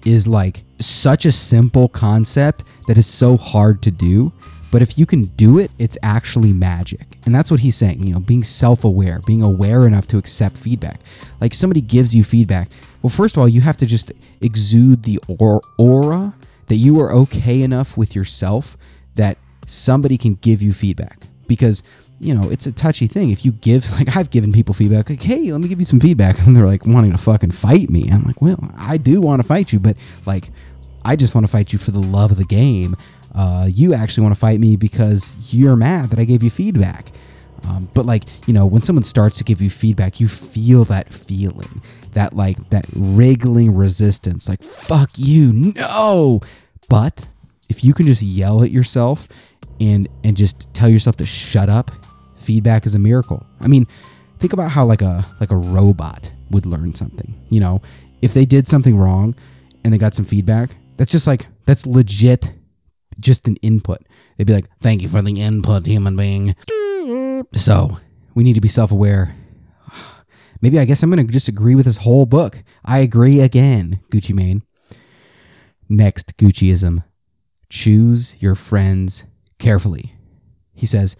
is like such a simple concept that is so hard to do but if you can do it, it's actually magic. And that's what he's saying, you know, being self aware, being aware enough to accept feedback. Like somebody gives you feedback. Well, first of all, you have to just exude the aura that you are okay enough with yourself that somebody can give you feedback. Because you know, it's a touchy thing. If you give, like, I've given people feedback, like, hey, let me give you some feedback. And they're like wanting to fucking fight me. I'm like, well, I do want to fight you, but like, I just want to fight you for the love of the game uh, you actually want to fight me because you're mad that I gave you feedback. Um, but like you know, when someone starts to give you feedback, you feel that feeling, that like that wriggling resistance, like fuck you, no. But if you can just yell at yourself and and just tell yourself to shut up, feedback is a miracle. I mean, think about how like a like a robot would learn something. You know, if they did something wrong and they got some feedback, that's just like that's legit just an input. They'd be like, thank you for the input, human being. So we need to be self aware. Maybe I guess I'm going to just agree with this whole book. I agree again, Gucci Mane. Next Gucciism choose your friends carefully. He says,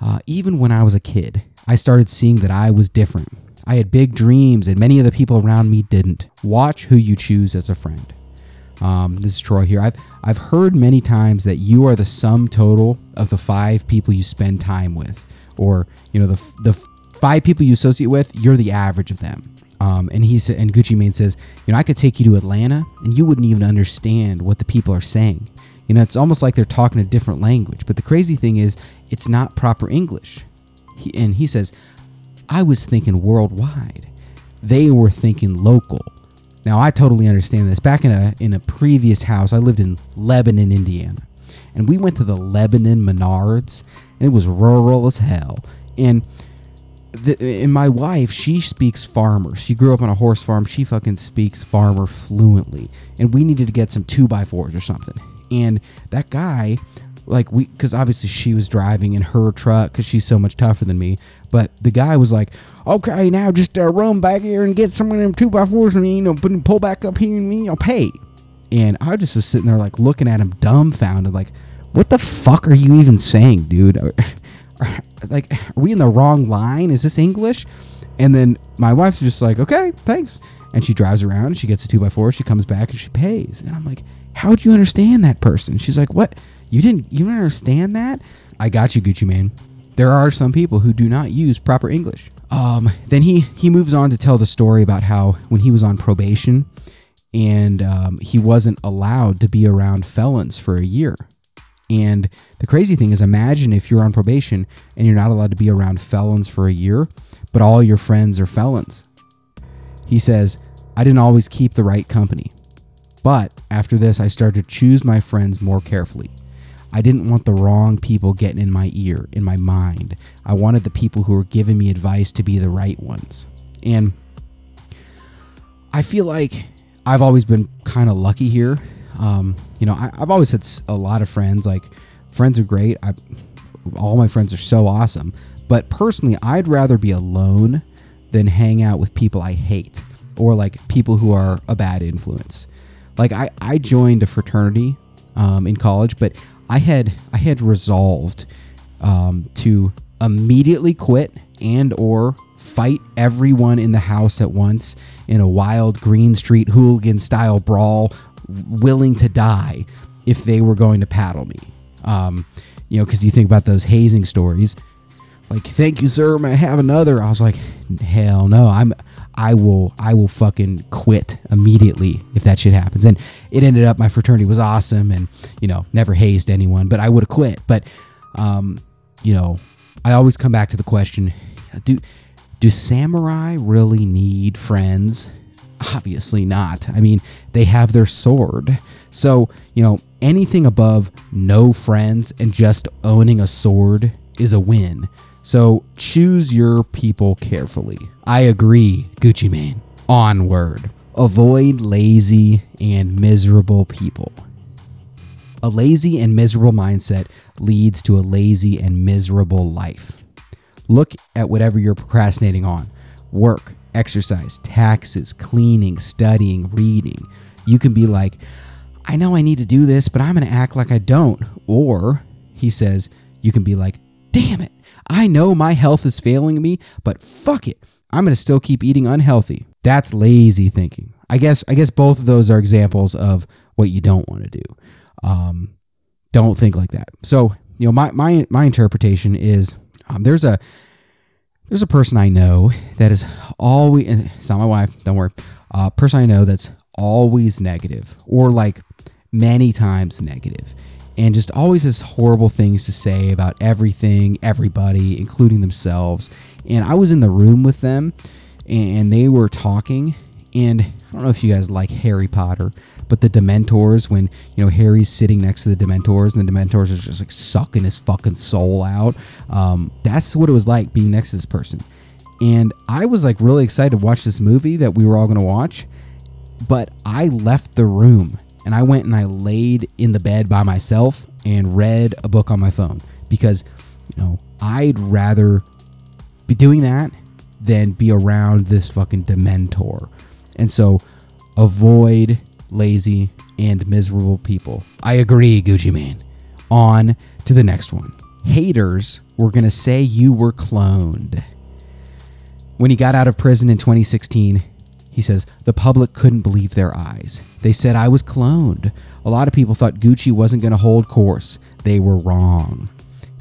uh, even when I was a kid, I started seeing that I was different. I had big dreams, and many of the people around me didn't. Watch who you choose as a friend. Um, this is Troy here. I've I've heard many times that you are the sum total of the five people you spend time with, or you know the the five people you associate with. You're the average of them. Um, and he's and Gucci Mane says, you know, I could take you to Atlanta and you wouldn't even understand what the people are saying. You know, it's almost like they're talking a different language. But the crazy thing is, it's not proper English. He, and he says, I was thinking worldwide. They were thinking local. Now I totally understand this. Back in a in a previous house, I lived in Lebanon, Indiana, and we went to the Lebanon Menards, and it was rural as hell. And the, and my wife, she speaks farmer. She grew up on a horse farm. She fucking speaks farmer fluently. And we needed to get some two by fours or something. And that guy like we because obviously she was driving in her truck because she's so much tougher than me but the guy was like okay now just uh, run back here and get some of them two by fours and you know pull back up here and you know pay and i just was sitting there like looking at him dumbfounded like what the fuck are you even saying dude like, are we in the wrong line? Is this English? And then my wife's just like, okay, thanks. And she drives around. She gets a two by four. She comes back and she pays. And I'm like, how'd you understand that person? She's like, what? You didn't? You didn't understand that? I got you, Gucci man. There are some people who do not use proper English. Um, then he he moves on to tell the story about how when he was on probation and um, he wasn't allowed to be around felons for a year. And the crazy thing is, imagine if you're on probation and you're not allowed to be around felons for a year, but all your friends are felons. He says, I didn't always keep the right company. But after this, I started to choose my friends more carefully. I didn't want the wrong people getting in my ear, in my mind. I wanted the people who were giving me advice to be the right ones. And I feel like I've always been kind of lucky here. Um, you know, I, have always had a lot of friends. Like, friends are great. I, all my friends are so awesome. But personally, I'd rather be alone than hang out with people I hate or like people who are a bad influence. Like, I, I joined a fraternity um, in college, but I had I had resolved um, to immediately quit and or fight everyone in the house at once in a wild Green Street hooligan style brawl, willing to die if they were going to paddle me. Um, you know, because you think about those hazing stories. Like, thank you, sir. May I have another? I was like, hell no. I'm I will I will fucking quit immediately if that shit happens. And it ended up my fraternity was awesome and you know never hazed anyone, but I would have quit. But um, you know, I always come back to the question: Do do samurai really need friends? Obviously not. I mean, they have their sword. So, you know, anything above no friends and just owning a sword is a win. So choose your people carefully. I agree, Gucci Mane. Onward. Avoid lazy and miserable people. A lazy and miserable mindset leads to a lazy and miserable life. Look at whatever you're procrastinating on work, exercise, taxes, cleaning, studying, reading. You can be like, I know I need to do this, but I'm going to act like I don't. Or, he says, you can be like, damn it, I know my health is failing me, but fuck it. I'm going to still keep eating unhealthy. That's lazy thinking. I guess I guess both of those are examples of what you don't want to do. Um, don't think like that. So, you know, my my my interpretation is um, there's a there's a person I know that is always it's not my wife, don't worry. Uh, person I know that's always negative or like many times negative and just always has horrible things to say about everything, everybody, including themselves. And I was in the room with them and they were talking. And I don't know if you guys like Harry Potter, but the Dementors, when you know Harry's sitting next to the Dementors and the Dementors are just like sucking his fucking soul out, um, that's what it was like being next to this person. And I was like really excited to watch this movie that we were all to watch, but I left the room and I went and I laid in the bed by myself and read a book on my phone because, you know, I'd rather be doing that than be around this fucking dementor. And so avoid lazy and miserable people. I agree, Gucci Mane. On to the next one. Haters were going to say you were cloned. When he got out of prison in 2016, he says, the public couldn't believe their eyes. They said I was cloned. A lot of people thought Gucci wasn't going to hold course. They were wrong.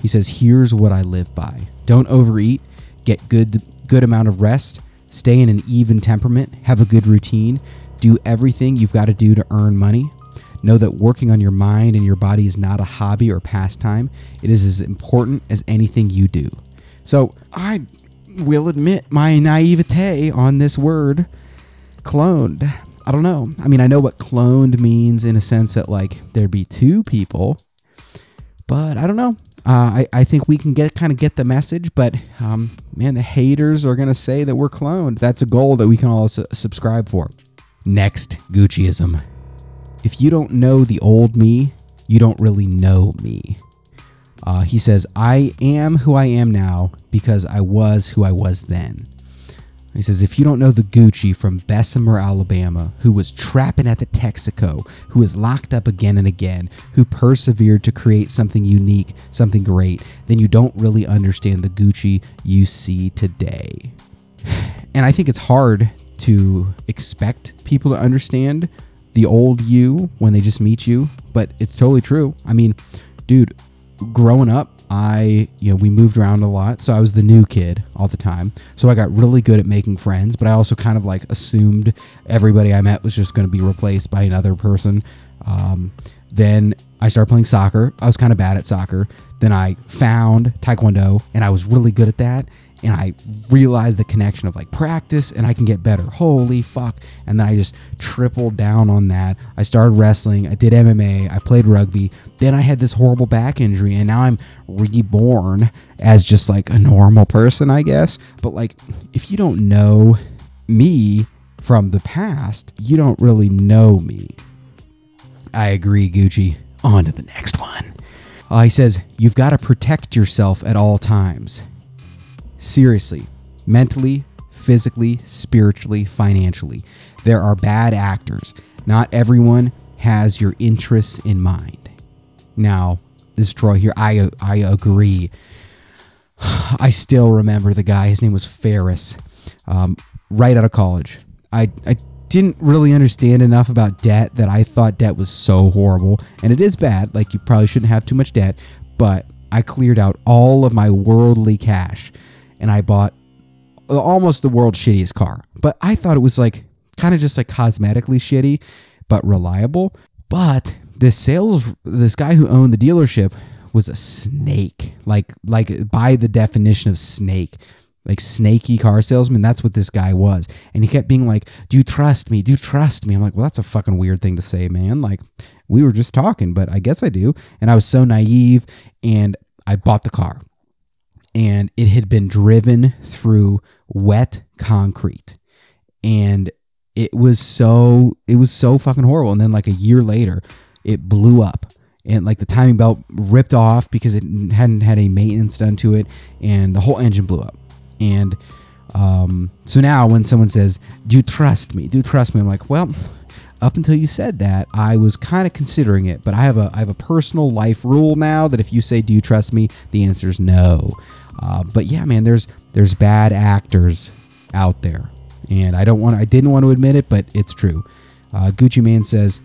He says, here's what I live by. Don't overeat, get good good amount of rest, stay in an even temperament, have a good routine, do everything you've got to do to earn money. Know that working on your mind and your body is not a hobby or pastime. It is as important as anything you do. So I will admit my naivete on this word cloned. I don't know. I mean, I know what cloned means in a sense that like there'd be two people, but I don't know. Uh, I, I think we can get kind of get the message, but um, man, the haters are gonna say that we're cloned. That's a goal that we can all su- subscribe for. Next, Gucciism. If you don't know the old me, you don't really know me. Uh, he says, I am who I am now because I was who I was then. He says, if you don't know the Gucci from Bessemer, Alabama, who was trapping at the Texaco, who was locked up again and again, who persevered to create something unique, something great, then you don't really understand the Gucci you see today. And I think it's hard to expect people to understand the old you when they just meet you, but it's totally true. I mean, dude, growing up, I, you know, we moved around a lot. So I was the new kid all the time. So I got really good at making friends, but I also kind of like assumed everybody I met was just going to be replaced by another person. Um, then I started playing soccer. I was kind of bad at soccer. Then I found Taekwondo and I was really good at that and I realized the connection of like practice and I can get better. Holy fuck. And then I just tripled down on that. I started wrestling, I did MMA, I played rugby. Then I had this horrible back injury and now I'm reborn as just like a normal person, I guess. But like if you don't know me from the past, you don't really know me. I agree, Gucci. On to the next one. Uh, he says, You've got to protect yourself at all times. Seriously, mentally, physically, spiritually, financially. There are bad actors. Not everyone has your interests in mind. Now, this draw here, I I agree. I still remember the guy. His name was Ferris. Um, right out of college, I I didn't really understand enough about debt that I thought debt was so horrible, and it is bad. Like you probably shouldn't have too much debt, but I cleared out all of my worldly cash and I bought almost the world's shittiest car. But I thought it was like kind of just like cosmetically shitty, but reliable. But this sales, this guy who owned the dealership was a snake, like like by the definition of snake. Like snaky car salesman, that's what this guy was. And he kept being like, Do you trust me? Do you trust me? I'm like, Well, that's a fucking weird thing to say, man. Like, we were just talking, but I guess I do. And I was so naive and I bought the car and it had been driven through wet concrete. And it was so it was so fucking horrible. And then like a year later it blew up. And like the timing belt ripped off because it hadn't had any maintenance done to it and the whole engine blew up. And um, so now when someone says do you trust me? Do you trust me? I'm like well up until you said that, I was kind of considering it, but I have a I have a personal life rule now that if you say do you trust me, the answer is no. Uh, but yeah, man, there's there's bad actors out there, and I don't want I didn't want to admit it, but it's true. Uh, Gucci Mane says,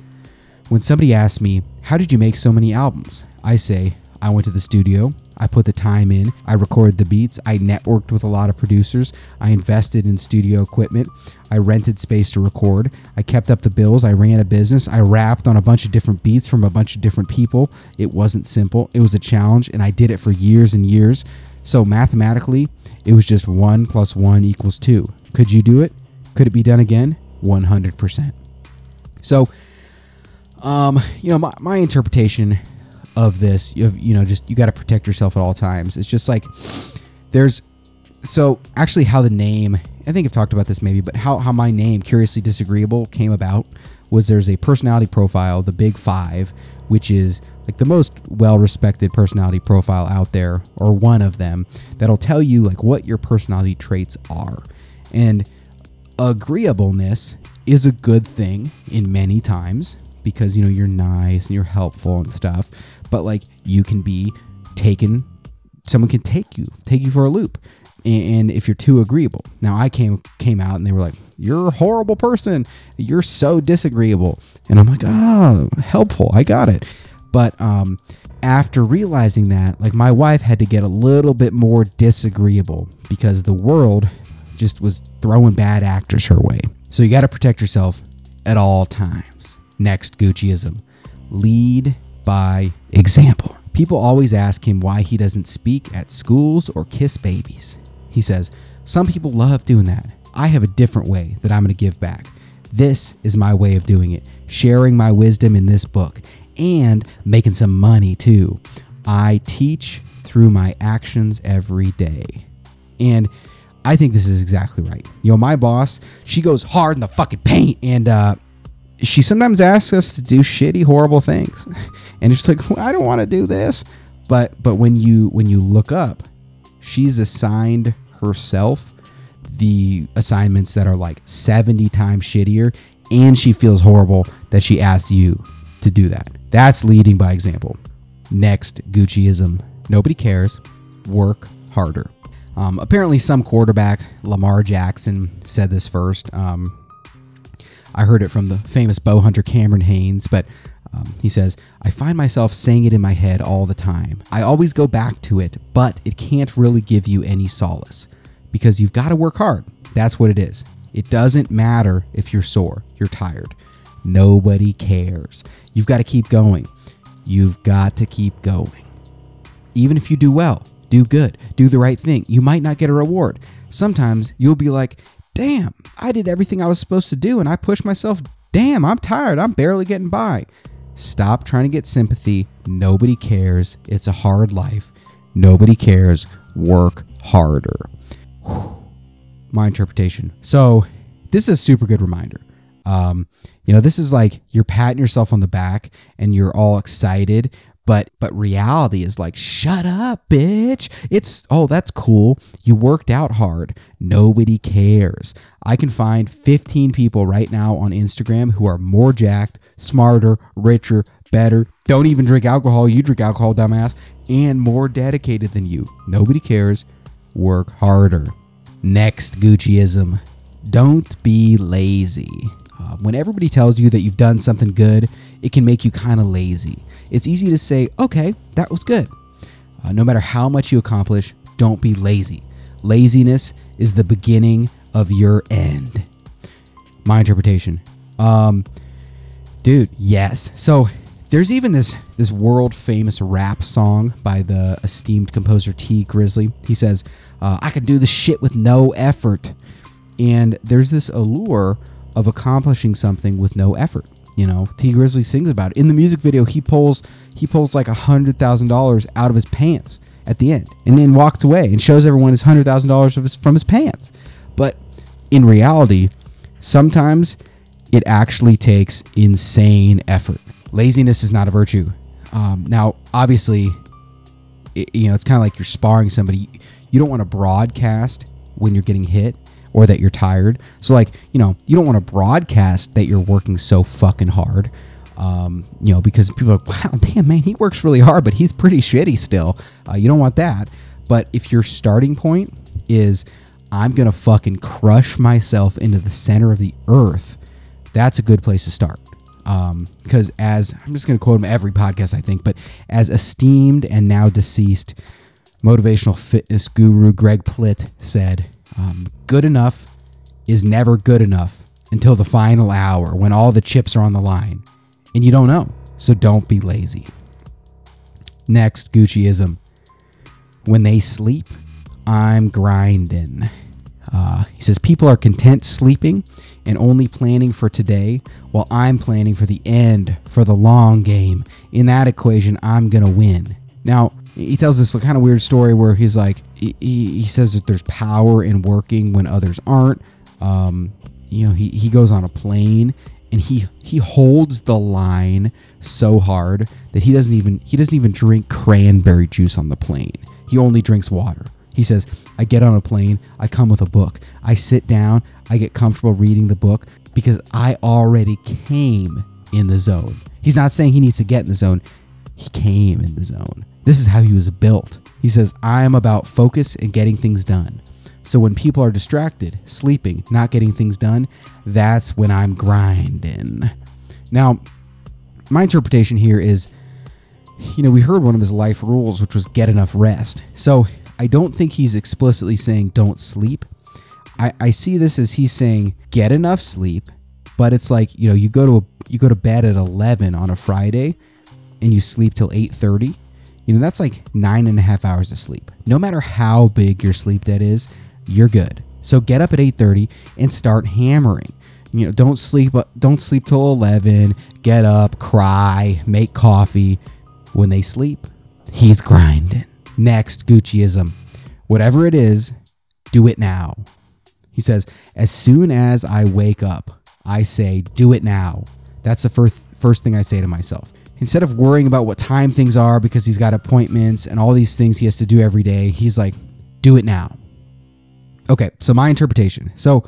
when somebody asks me, "How did you make so many albums?" I say, I went to the studio. I put the time in. I recorded the beats. I networked with a lot of producers. I invested in studio equipment. I rented space to record. I kept up the bills. I ran a business. I rapped on a bunch of different beats from a bunch of different people. It wasn't simple. It was a challenge, and I did it for years and years. So mathematically, it was just 1 plus 1 equals 2. Could you do it? Could it be done again? 100%. So, um, you know, my, my interpretation of this, you, have, you know, just you got to protect yourself at all times. It's just like there's so actually how the name, I think I've talked about this maybe, but how, how my name, Curiously Disagreeable, came about was there's a personality profile, the Big Five, which is like the most well-respected personality profile out there or one of them that'll tell you like what your personality traits are. And agreeableness is a good thing in many times because you know you're nice and you're helpful and stuff but like you can be taken someone can take you take you for a loop and if you're too agreeable. Now i came came out and they were like you're a horrible person you're so disagreeable and i'm like oh helpful i got it but um, after realizing that, like my wife had to get a little bit more disagreeable because the world just was throwing bad actors her way. So you got to protect yourself at all times. Next Gucciism lead by example. People always ask him why he doesn't speak at schools or kiss babies. He says, Some people love doing that. I have a different way that I'm going to give back. This is my way of doing it, sharing my wisdom in this book and making some money too. I teach through my actions every day. And I think this is exactly right. You know, my boss, she goes hard in the fucking paint and uh she sometimes asks us to do shitty, horrible things. And it's like, well, I don't want to do this. But but when you when you look up, she's assigned herself the assignments that are like 70 times shittier and she feels horrible that she asked you to do that. That's leading by example. Next, Gucciism. Nobody cares. Work harder. Um, apparently, some quarterback, Lamar Jackson, said this first. Um, I heard it from the famous bow hunter Cameron Hanes, but um, he says, I find myself saying it in my head all the time. I always go back to it, but it can't really give you any solace because you've got to work hard. That's what it is. It doesn't matter if you're sore, you're tired. Nobody cares. You've got to keep going. You've got to keep going. Even if you do well, do good, do the right thing, you might not get a reward. Sometimes you'll be like, damn, I did everything I was supposed to do and I pushed myself. Damn, I'm tired. I'm barely getting by. Stop trying to get sympathy. Nobody cares. It's a hard life. Nobody cares. Work harder. My interpretation. So, this is a super good reminder. Um, you know, this is like you're patting yourself on the back and you're all excited, but but reality is like, shut up, bitch. It's oh, that's cool. You worked out hard. Nobody cares. I can find 15 people right now on Instagram who are more jacked, smarter, richer, better. Don't even drink alcohol. You drink alcohol, dumbass, and more dedicated than you. Nobody cares. Work harder. Next Gucciism. Don't be lazy. Uh, when everybody tells you that you've done something good, it can make you kind of lazy. It's easy to say, okay, that was good. Uh, no matter how much you accomplish, don't be lazy. Laziness is the beginning of your end. My interpretation. Um, dude, yes. So there's even this this world famous rap song by the esteemed composer Tee Grizzley. He says, uh, "I can do this shit with no effort," and there's this allure of accomplishing something with no effort. You know, Tee Grizzley sings about it in the music video. He pulls he pulls like a hundred thousand dollars out of his pants at the end, and then walks away and shows everyone his hundred thousand dollars from his pants. But in reality, sometimes it actually takes insane effort. Laziness is not a virtue. Um, now, obviously, it, you know it's kind of like you're sparring somebody. You don't want to broadcast when you're getting hit or that you're tired. So like, you know, you don't want to broadcast that you're working so fucking hard. Um, you know, because people are like, wow, damn man, he works really hard, but he's pretty shitty still. Uh, you don't want that. But if your starting point is I'm gonna fucking crush myself into the center of the earth, that's a good place to start. Because um, as I'm just gonna quote him every podcast, I think, but as esteemed and now deceased motivational fitness guru Greg Plitt said, um, good enough is never good enough until the final hour when all the chips are on the line. And you don't know, so don't be lazy. Next, Gucciism. When they sleep, I'm grinding. Uh, he says people are content sleeping and only planning for today, while I'm planning for the end, for the long game. In that equation, I'm going to win. Now, he tells this kind of weird story where he's like, he, he says that there's power in working when others aren't. Um, you know, he, he goes on a plane and he he holds the line so hard that he doesn't even he doesn't even drink cranberry juice on the plane. He only drinks water. He says, I get on a plane, I come with a book. I sit down, I get comfortable reading the book because I already came in the zone. He's not saying he needs to get in the zone. He came in the zone. This is how he was built. He says, I am about focus and getting things done. So when people are distracted, sleeping, not getting things done, that's when I'm grinding. Now, my interpretation here is you know, we heard one of his life rules, which was get enough rest. So I don't think he's explicitly saying don't sleep. I, I see this as he's saying get enough sleep, but it's like, you know, you go to a, you go to bed at 11 on a Friday and you sleep till 8.30 you know, that's like nine and a half hours of sleep. No matter how big your sleep debt is, you're good. So get up at 8:30 and start hammering. You know, don't sleep but don't sleep till 11. Get up, cry, make coffee. When they sleep, he's grinding. Next, Gucciism. Whatever it is, do it now. He says, as soon as I wake up, I say, do it now. That's the first first thing I say to myself instead of worrying about what time things are because he's got appointments and all these things he has to do every day, he's like, do it now. Okay, so my interpretation. So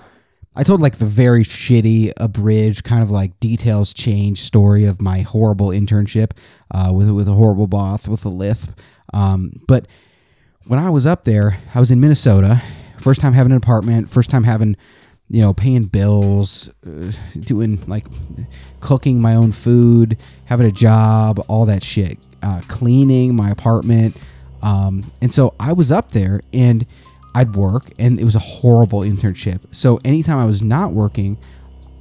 I told like the very shitty, abridged, kind of like details change story of my horrible internship uh, with with a horrible boss with a lisp. Um, but when I was up there, I was in Minnesota. First time having an apartment. First time having, you know, paying bills, uh, doing like cooking my own food, having a job, all that shit, uh, cleaning my apartment. Um, and so I was up there and I'd work, and it was a horrible internship. So anytime I was not working,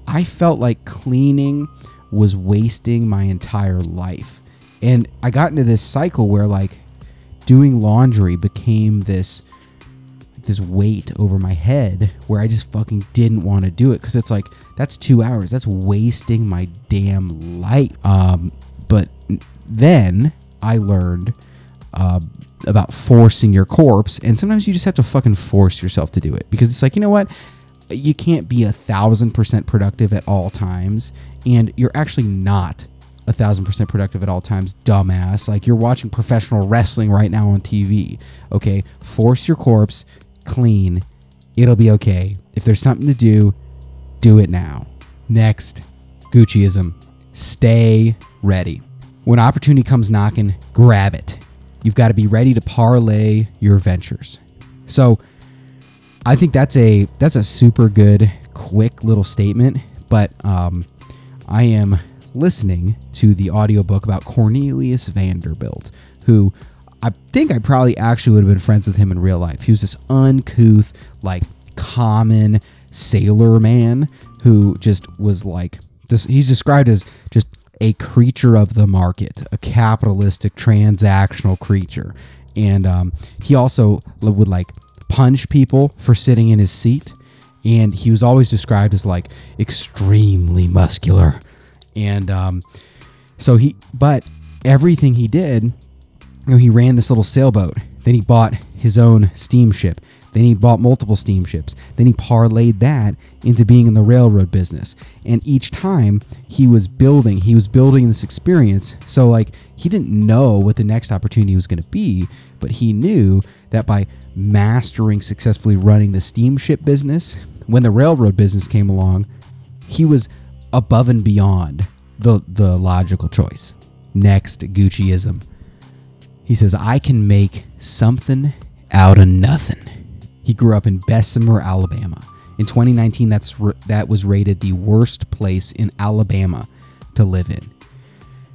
I felt like cleaning was wasting my entire life. And I got into this cycle where like doing laundry became this this weight over my head where I just fucking didn't want to do it because it's like that's two hours. That's wasting my damn life. Um, but then I learned uh, about forcing your corpse, and sometimes you just have to fucking force yourself to do it because it's like you know what, you can't be a thousand percent productive at all times, and you're actually not a thousand percent productive at all times, dumbass. Like you're watching professional wrestling right now on TV. Okay, force your corpse, clean. It'll be okay. If there's something to do, do it now. Next, Gucciism. Stay ready. When opportunity comes knocking, grab it. You've got to be ready to parlay your ventures. So, I think that's a that's a super good, quick little statement. But um, I am listening to the audiobook about Cornelius Vanderbilt, who I think I probably actually would have been friends with him in real life. He was this uncouth, like common sailor man who just was like this. He's described as just a creature of the market, a capitalistic transactional creature, and um, he also would like punch people for sitting in his seat. And he was always described as like extremely muscular, and um, so he, but everything he did you know, he ran this little sailboat. Then he bought his own steamship. Then he bought multiple steamships. Then he parlayed that into being in the railroad business. And each time he was building, he was building this experience. So, like, he didn't know what the next opportunity was going to be, but he knew that by mastering successfully running the steamship business, when the railroad business came along, he was above and beyond the, the logical choice. Next, Gucciism. He says, I can make something out of nothing. He grew up in Bessemer, Alabama. In 2019, that's that was rated the worst place in Alabama to live in.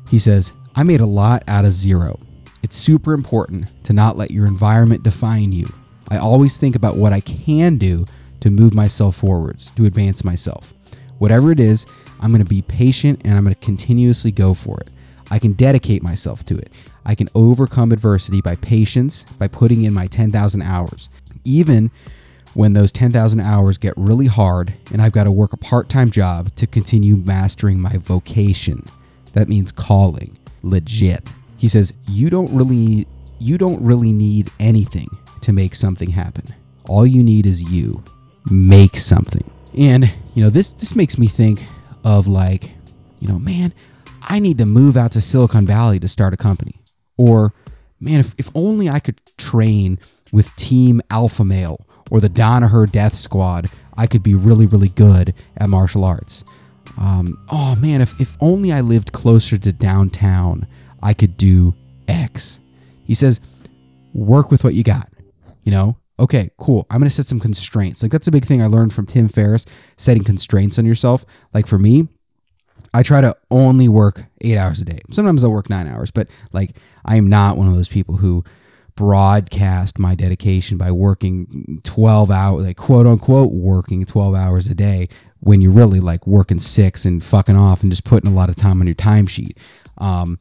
He says, I made a lot out of zero. It's super important to not let your environment define you. I always think about what I can do to move myself forwards, to advance myself. Whatever it is, I'm going to be patient and I'm going to continuously go for it. I can dedicate myself to it. I can overcome adversity by patience, by putting in my 10,000 hours. Even when those 10,000 hours get really hard and I've got to work a part time job to continue mastering my vocation. That means calling, legit. He says, you don't really you don't really need anything to make something happen. All you need is you. Make something. And, you know, this this makes me think of like, you know, man, I need to move out to Silicon Valley to start a company. Or, man, if, if only I could train with Team Alpha Male or the Danaher Death Squad, I could be really, really good at martial arts. Um, oh, man, if, if only I lived closer to downtown, I could do X. He says, work with what you got. You know, okay, cool. I'm going to set some constraints. Like, that's a big thing I learned from Tim Ferriss setting constraints on yourself. Like, for me, I try to only work eight hours a day. Sometimes I'll work nine hours, but like I am not one of those people who broadcast my dedication by working 12 hours, like quote unquote, working 12 hours a day when you're really like working six and fucking off and just putting a lot of time on your timesheet. Um,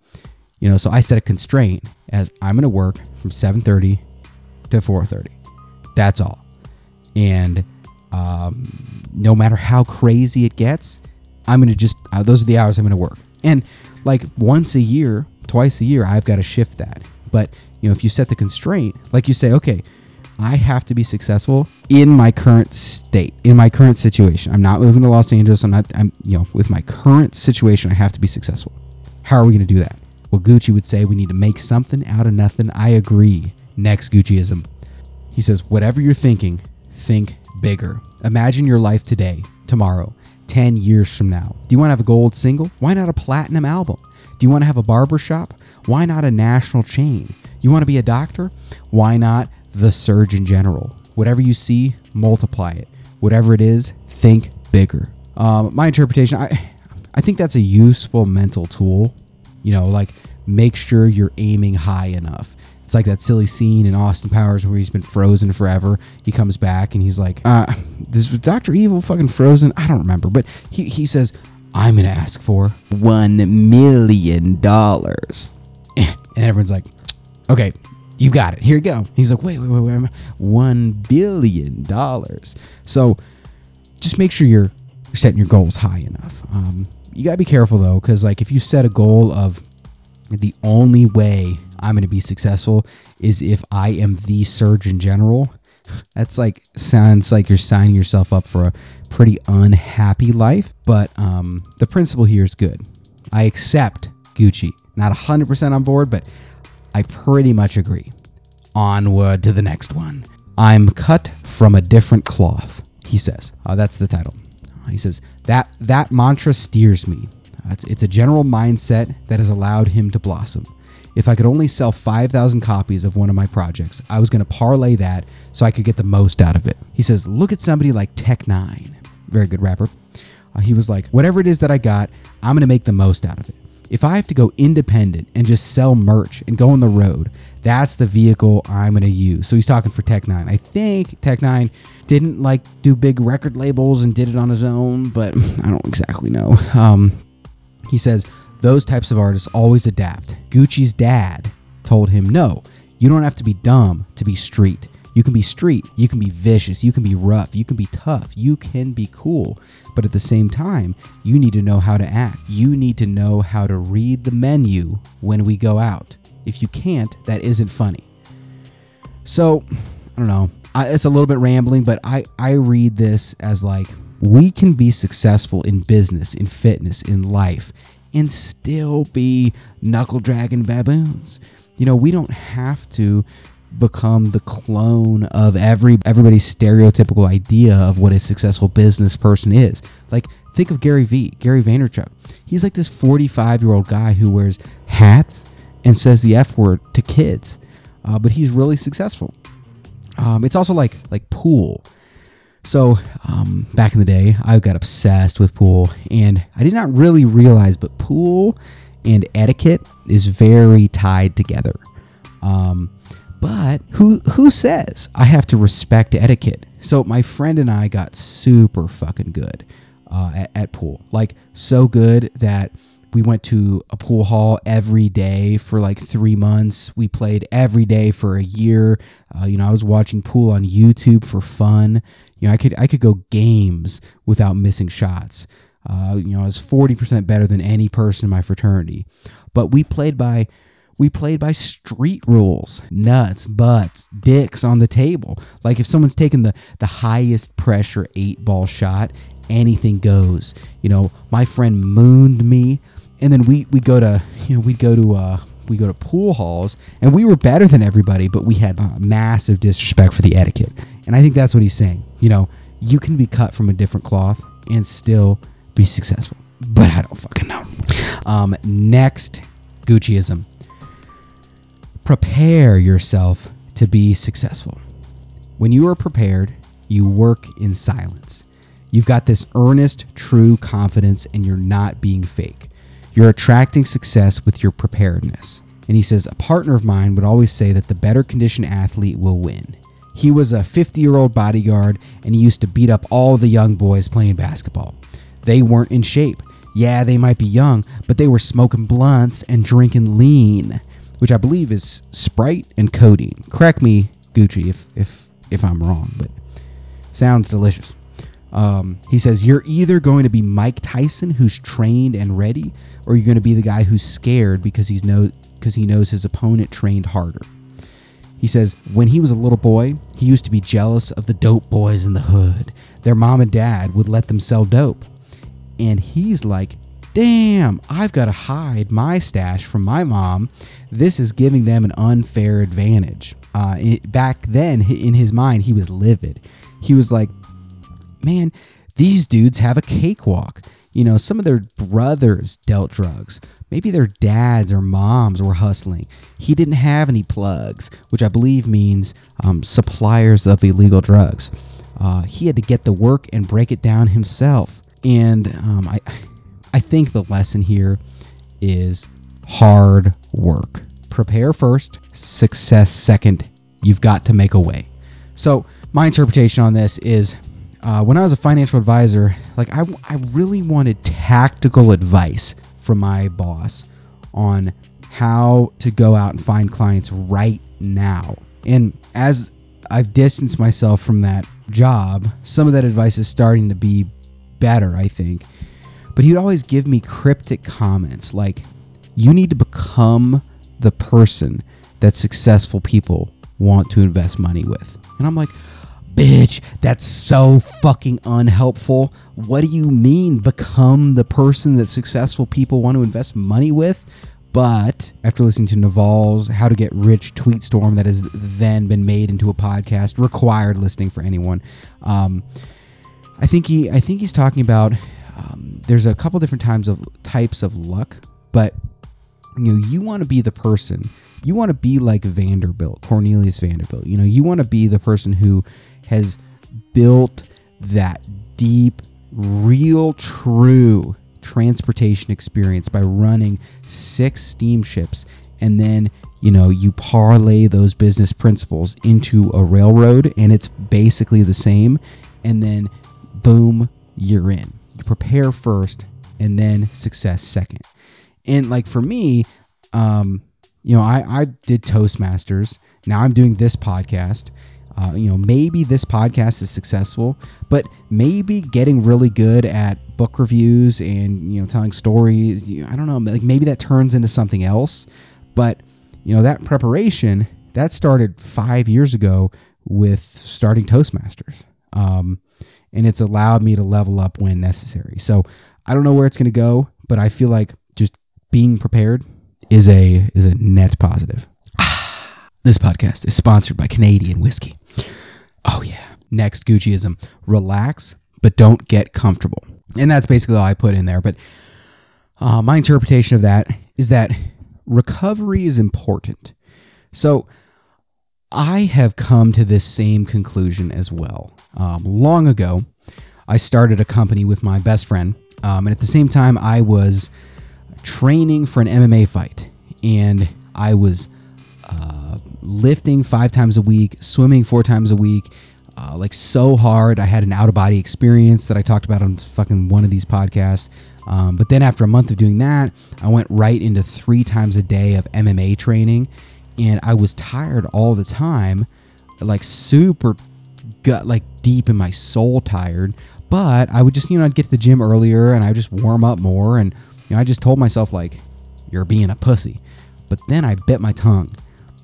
you know, so I set a constraint as I'm going to work from 7:30 to 4:30. That's all. And um, no matter how crazy it gets, I'm going to just, uh, those are the hours I'm going to work. And like once a year, twice a year, I've got to shift that. But, you know, if you set the constraint, like you say, okay, I have to be successful in my current state, in my current situation. I'm not moving to Los Angeles. I'm not, I'm, you know, with my current situation, I have to be successful. How are we going to do that? Well, Gucci would say we need to make something out of nothing. I agree. Next Gucciism. He says, whatever you're thinking, think bigger. Imagine your life today, tomorrow, 10 years from now. Do you want to have a gold single? Why not a platinum album? Do you want to have a barber shop? Why not a national chain? You want to be a doctor? Why not the Surgeon General? Whatever you see, multiply it. Whatever it is, think bigger. Um, my interpretation, I, I think that's a useful mental tool. You know, like make sure you're aiming high enough. It's like that silly scene in Austin Powers where he's been frozen forever. He comes back and he's like, uh, "This Doctor Evil fucking frozen." I don't remember, but he he says, "I'm gonna ask for one million dollars," and everyone's like, "Okay, you got it. Here you go." He's like, "Wait, wait, wait, wait, one billion dollars." So just make sure you're setting your goals high enough. Um, you gotta be careful though, because like if you set a goal of the only way I'm going to be successful is if I am the surgeon general. That's like sounds like you're signing yourself up for a pretty unhappy life, but um, the principle here is good. I accept Gucci. Not 100% on board, but I pretty much agree. Onward to the next one. I'm cut from a different cloth, he says. Uh, that's the title. He says that that mantra steers me. Uh, it's, it's a general mindset that has allowed him to blossom. If I could only sell 5,000 copies of one of my projects, I was going to parlay that so I could get the most out of it. He says, Look at somebody like Tech N9ne, very good rapper. Uh, he was like, Whatever it is that I got, I'm going to make the most out of it. If I have to go independent and just sell merch and go on the road, that's the vehicle I'm going to use. So he's talking for Tech N9ne. I think Tech N9ne didn't like do big record labels and did it on his own, but I don't exactly know. Um, he says, those types of artists always adapt. Gucci's dad told him, no, you don't have to be dumb to be street. You can be street, you can be vicious, you can be rough, you can be tough, you can be cool. But at the same time, you need to know how to act. You need to know how to read the menu when we go out. If you can't, that isn't funny. So, I don't know. I, it's a little bit rambling, but I, I read this as like we can be successful in business, in fitness, in life, and still be knuckle dragging baboons. You know, we don't have to become the clone of every everybody's stereotypical idea of what a successful business person is. Like think of Gary Vee, Gary Vaynerchuk. He's like this 45 year old guy who wears hats and says the F word to kids, uh, but he's really successful. Um, it's also like like pool. So um, back in the day, I got obsessed with pool, and I did not really realize, but pool and etiquette is very tied together. Um, but who who says I have to respect etiquette? So my friend and I got super fucking good uh, at, at pool, like so good that we went to a pool hall every day for like three months. We played every day for a year. Uh, you know, I was watching pool on YouTube for fun. You know, I could I could go games without missing shots. Uh, you know, I was forty percent better than any person in my fraternity. But we played by we played by street rules nuts butts dicks on the table like if someone's taking the the highest pressure eight ball shot anything goes you know my friend mooned me and then we we go to you know we'd go to uh we go to pool halls and we were better than everybody but we had uh, massive disrespect for the etiquette and i think that's what he's saying you know you can be cut from a different cloth and still be successful but i don't fucking know. Um next gucciism. Prepare yourself to be successful. When you are prepared you work in silence. You've got this earnest true confidence and you're not being fake. You're attracting success with your preparedness. And he says, A partner of mine would always say that the better conditioned athlete will win. He was a 50 year old bodyguard and he used to beat up all the young boys playing basketball. They weren't in shape. Yeah, they might be young, but they were smoking blunts and drinking lean, which I believe is Sprite and codeine. Correct me, Gucci, if, if, if I'm wrong, but sounds delicious. Um, he says, You're either going to be Mike Tyson, who's trained and ready, or you're going to be the guy who's scared because he's know because he knows his opponent trained harder. He says, when he was a little boy, he used to be jealous of the dope boys in the hood. Their mom and dad would let them sell dope. And he's like, damn, I've got to hide my stash from my mom. This is giving them an unfair advantage. Uh, it, back then, in his mind, he was livid. he was like, man, these dudes have a cakewalk. You know, some of their brothers dealt drugs. Maybe their dads or moms were hustling. He didn't have any plugs, which I believe means um, suppliers of illegal drugs. Uh, he had to get the work and break it down himself. And um, I, I think the lesson here is hard work. Prepare first, success second. You've got to make a way. So, my interpretation on this is uh, when I was a financial advisor, like I, I really wanted tactical advice from my boss on how to go out and find clients right now. And as I've distanced myself from that job, some of that advice is starting to be better, I think. But he'd always give me cryptic comments like, you need to become the person that successful people want to invest money with. And I'm like, bitch, that's so fucking unhelpful. What do you mean become the person that successful people want to invest money with? But after listening to Naval's How to Get Rich tweet storm that has then been made into a podcast, required listening for anyone, um, I think he I think he's talking about um, there's a couple different times of types of luck, but you know you want to be the person you want to be like Vanderbilt, Cornelius Vanderbilt. You know, you want to be the person who has built that deep, real, true transportation experience by running six steamships and then you know you parlay those business principles into a railroad and it's basically the same and then boom you're in you prepare first and then success second and like for me um you know, I, I did Toastmasters. Now I'm doing this podcast. Uh, you know, maybe this podcast is successful, but maybe getting really good at book reviews and you know telling stories. You I don't know, like maybe that turns into something else. But you know, that preparation that started five years ago with starting Toastmasters, um, and it's allowed me to level up when necessary. So I don't know where it's going to go, but I feel like just being prepared is a is a net positive. This podcast is sponsored by Canadian whiskey. Oh yeah. Next Gucciism. Relax, but don't get comfortable. And that's basically all I put in there. But uh, my interpretation of that is that recovery is important. So I have come to this same conclusion as well. Um, long ago, I started a company with my best friend. Um, and at the same time, I was training for an MMA fight, and I was lifting five times a week, swimming four times a week, uh, like so hard. I had an out of body experience that I talked about on fucking one of these podcasts. Um, but then after a month of doing that, I went right into three times a day of MMA training, and I was tired all the time, like super gut, like deep in my soul tired. But I would just, you know, I'd get to the gym earlier and I would just warm up more and you know, I just told myself like, you're being a pussy. But then I bit my tongue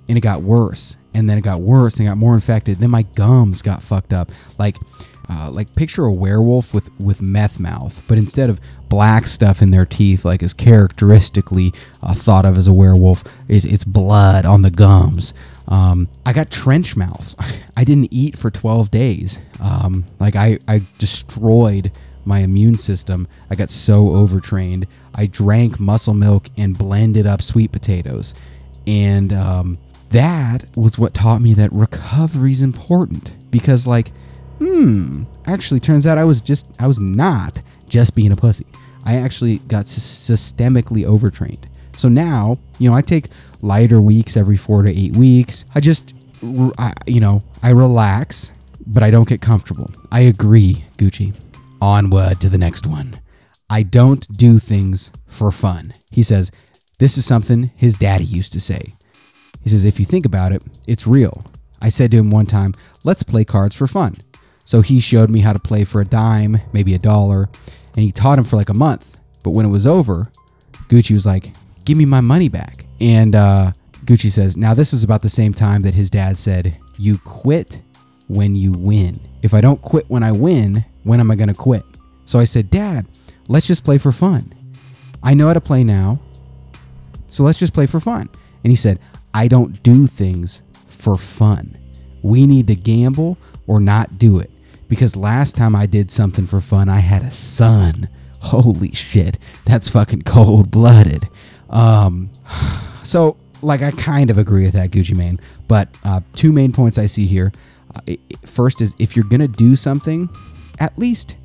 and it got worse. And then it got worse and got more infected. Then my gums got fucked up. Like, uh, like picture a werewolf with with meth mouth, but instead of black stuff in their teeth, like is characteristically uh, thought of as a werewolf, it's, it's blood on the gums. Um, I got trench mouth. I didn't eat for 12 days. Um, like I, I destroyed my immune system. I got so overtrained. I drank muscle milk and blended up sweet potatoes. And um, that was what taught me that recovery is important because, like, hmm, actually, turns out I was just, I was not just being a pussy. I actually got systemically overtrained. So now, you know, I take lighter weeks every four to eight weeks. I just, I, you know, I relax, but I don't get comfortable. I agree, Gucci. Onward to the next one. I don't do things for fun. He says, This is something his daddy used to say. He says, If you think about it, it's real. I said to him one time, Let's play cards for fun. So he showed me how to play for a dime, maybe a dollar, and he taught him for like a month. But when it was over, Gucci was like, Give me my money back. And uh, Gucci says, Now this was about the same time that his dad said, You quit when you win. If I don't quit when I win, when am I going to quit? So I said, Dad, let's just play for fun. I know how to play now. So let's just play for fun. And he said, I don't do things for fun. We need to gamble or not do it. because last time I did something for fun, I had a son. Holy shit, that's fucking cold blooded. Um, so like I kind of agree with that Gucci Mane, but uh, two main points I see here. Uh, first is if you're gonna do something, at least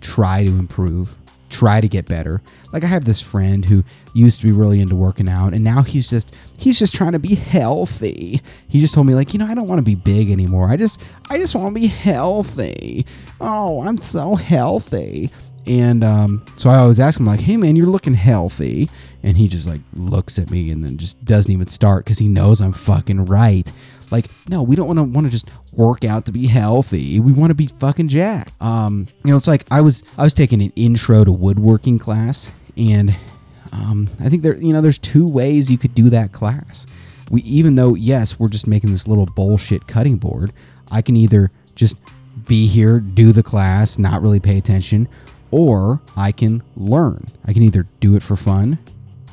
try to improve, try to get better. Like I have this friend who used to be really into working out, and now he's just he's just trying to be healthy. He just told me like, you know, I don't want to be big anymore. I just I just want to be healthy. Oh, I'm so healthy. And um, so I always ask him like, "Hey man, you're looking healthy," and he just like looks at me and then just doesn't even start because he knows I'm fucking right. Like, no, we don't want to want to just work out to be healthy. We want to be fucking jack. Um, you know, it's like I was I was taking an intro to woodworking class, and um, I think there you know there's two ways you could do that class. We even though yes, we're just making this little bullshit cutting board. I can either just be here, do the class, not really pay attention, or I can learn. I can either do it for fun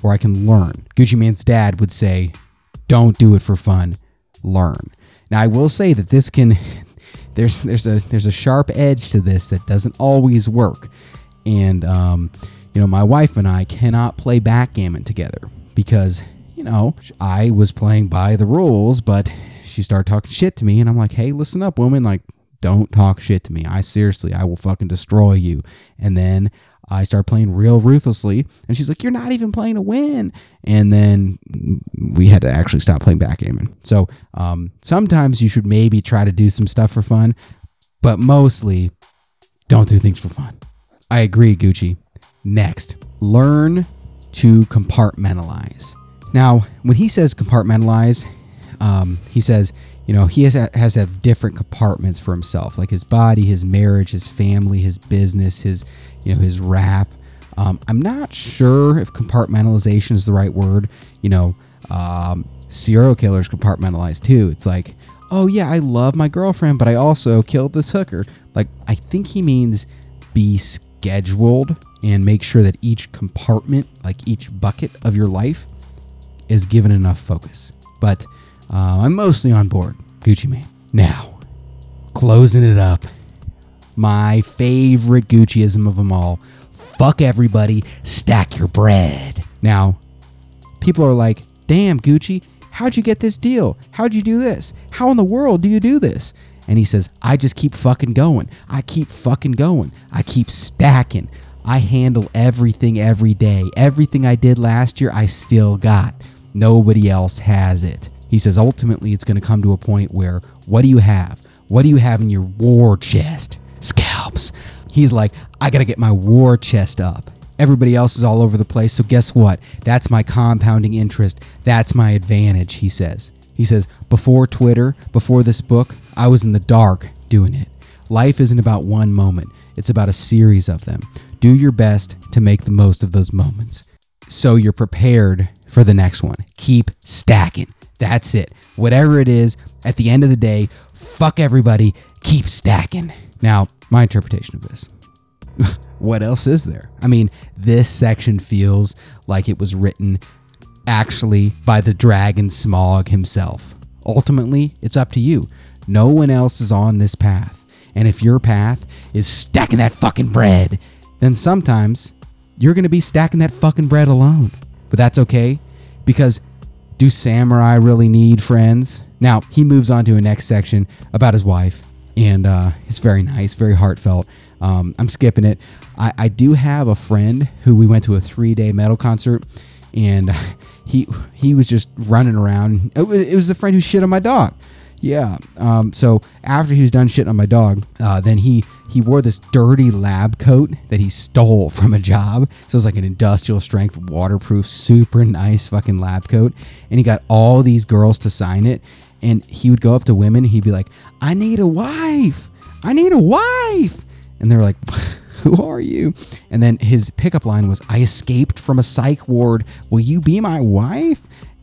or I can learn. Gucci Mane's dad would say, don't do it for fun, learn. Now I will say that this can there's there's a there's a sharp edge to this that doesn't always work. And um, you know, my wife and I cannot play backgammon together because, you know, I was playing by the rules, but she started talking shit to me and I'm like, "Hey, listen up, woman, like don't talk shit to me. I seriously, I will fucking destroy you. And then I start playing real ruthlessly, and she's like, "You're not even playing to win." And then we had to actually stop playing backgammon. So um, sometimes you should maybe try to do some stuff for fun, but mostly don't do things for fun. I agree, Gucci. Next, learn to compartmentalize. Now, when he says compartmentalize, um, he says you know he has has to have different compartments for himself like his body his marriage his family his business his you know his rap um, i'm not sure if compartmentalization is the right word you know um, serial killers compartmentalize too it's like oh yeah i love my girlfriend but i also killed this hooker like i think he means be scheduled and make sure that each compartment like each bucket of your life is given enough focus but uh, I'm mostly on board. Gucci Mane. Now, closing it up. My favorite Gucciism of them all. Fuck everybody, stack your bread. Now, people are like, damn, Gucci, how'd you get this deal? How'd you do this? How in the world do you do this? And he says, I just keep fucking going. I keep fucking going. I keep stacking. I handle everything every day. Everything I did last year, I still got. Nobody else has it. He says ultimately it's going to come to a point where what do you have? What do you have in your war chest? Scalps. He's like, I got to get my war chest up. Everybody else is all over the place, so guess what? That's my compounding interest. That's my advantage, he says. He says, before Twitter, before this book, I was in the dark doing it. Life isn't about one moment, it's about a series of them. Do your best to make the most of those moments so you're prepared for the next one. Keep stacking. That's it. Whatever it is, at the end of the day, fuck everybody, keep stacking. Now, my interpretation of this. what else is there? I mean, this section feels like it was written actually by the Dragon Smog himself. Ultimately, it's up to you. No one else is on this path. And if your path is stacking that fucking bread, then sometimes you're going to be stacking that fucking bread alone. But that's okay because do samurai really need friends? Now, he moves on to a next section about his wife, and uh, it's very nice, very heartfelt. Um, I'm skipping it. I, I do have a friend who we went to a three day metal concert, and he he was just running around. It was, it was the friend who shit on my dog. Yeah. Um, so after he was done shitting on my dog, uh, then he he wore this dirty lab coat that he stole from a job. So it was like an industrial strength, waterproof, super nice fucking lab coat. And he got all these girls to sign it. And he would go up to women. He'd be like, "I need a wife. I need a wife." And they're like. Who are you? And then his pickup line was, I escaped from a psych ward. Will you be my wife?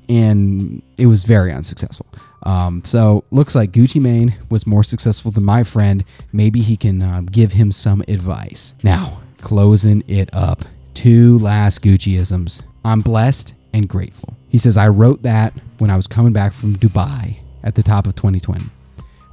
And it was very unsuccessful. Um, so looks like Gucci Mane was more successful than my friend. Maybe he can uh, give him some advice. Now, closing it up. Two last Gucciisms. I'm blessed and grateful. He says, I wrote that when I was coming back from Dubai at the top of 2020.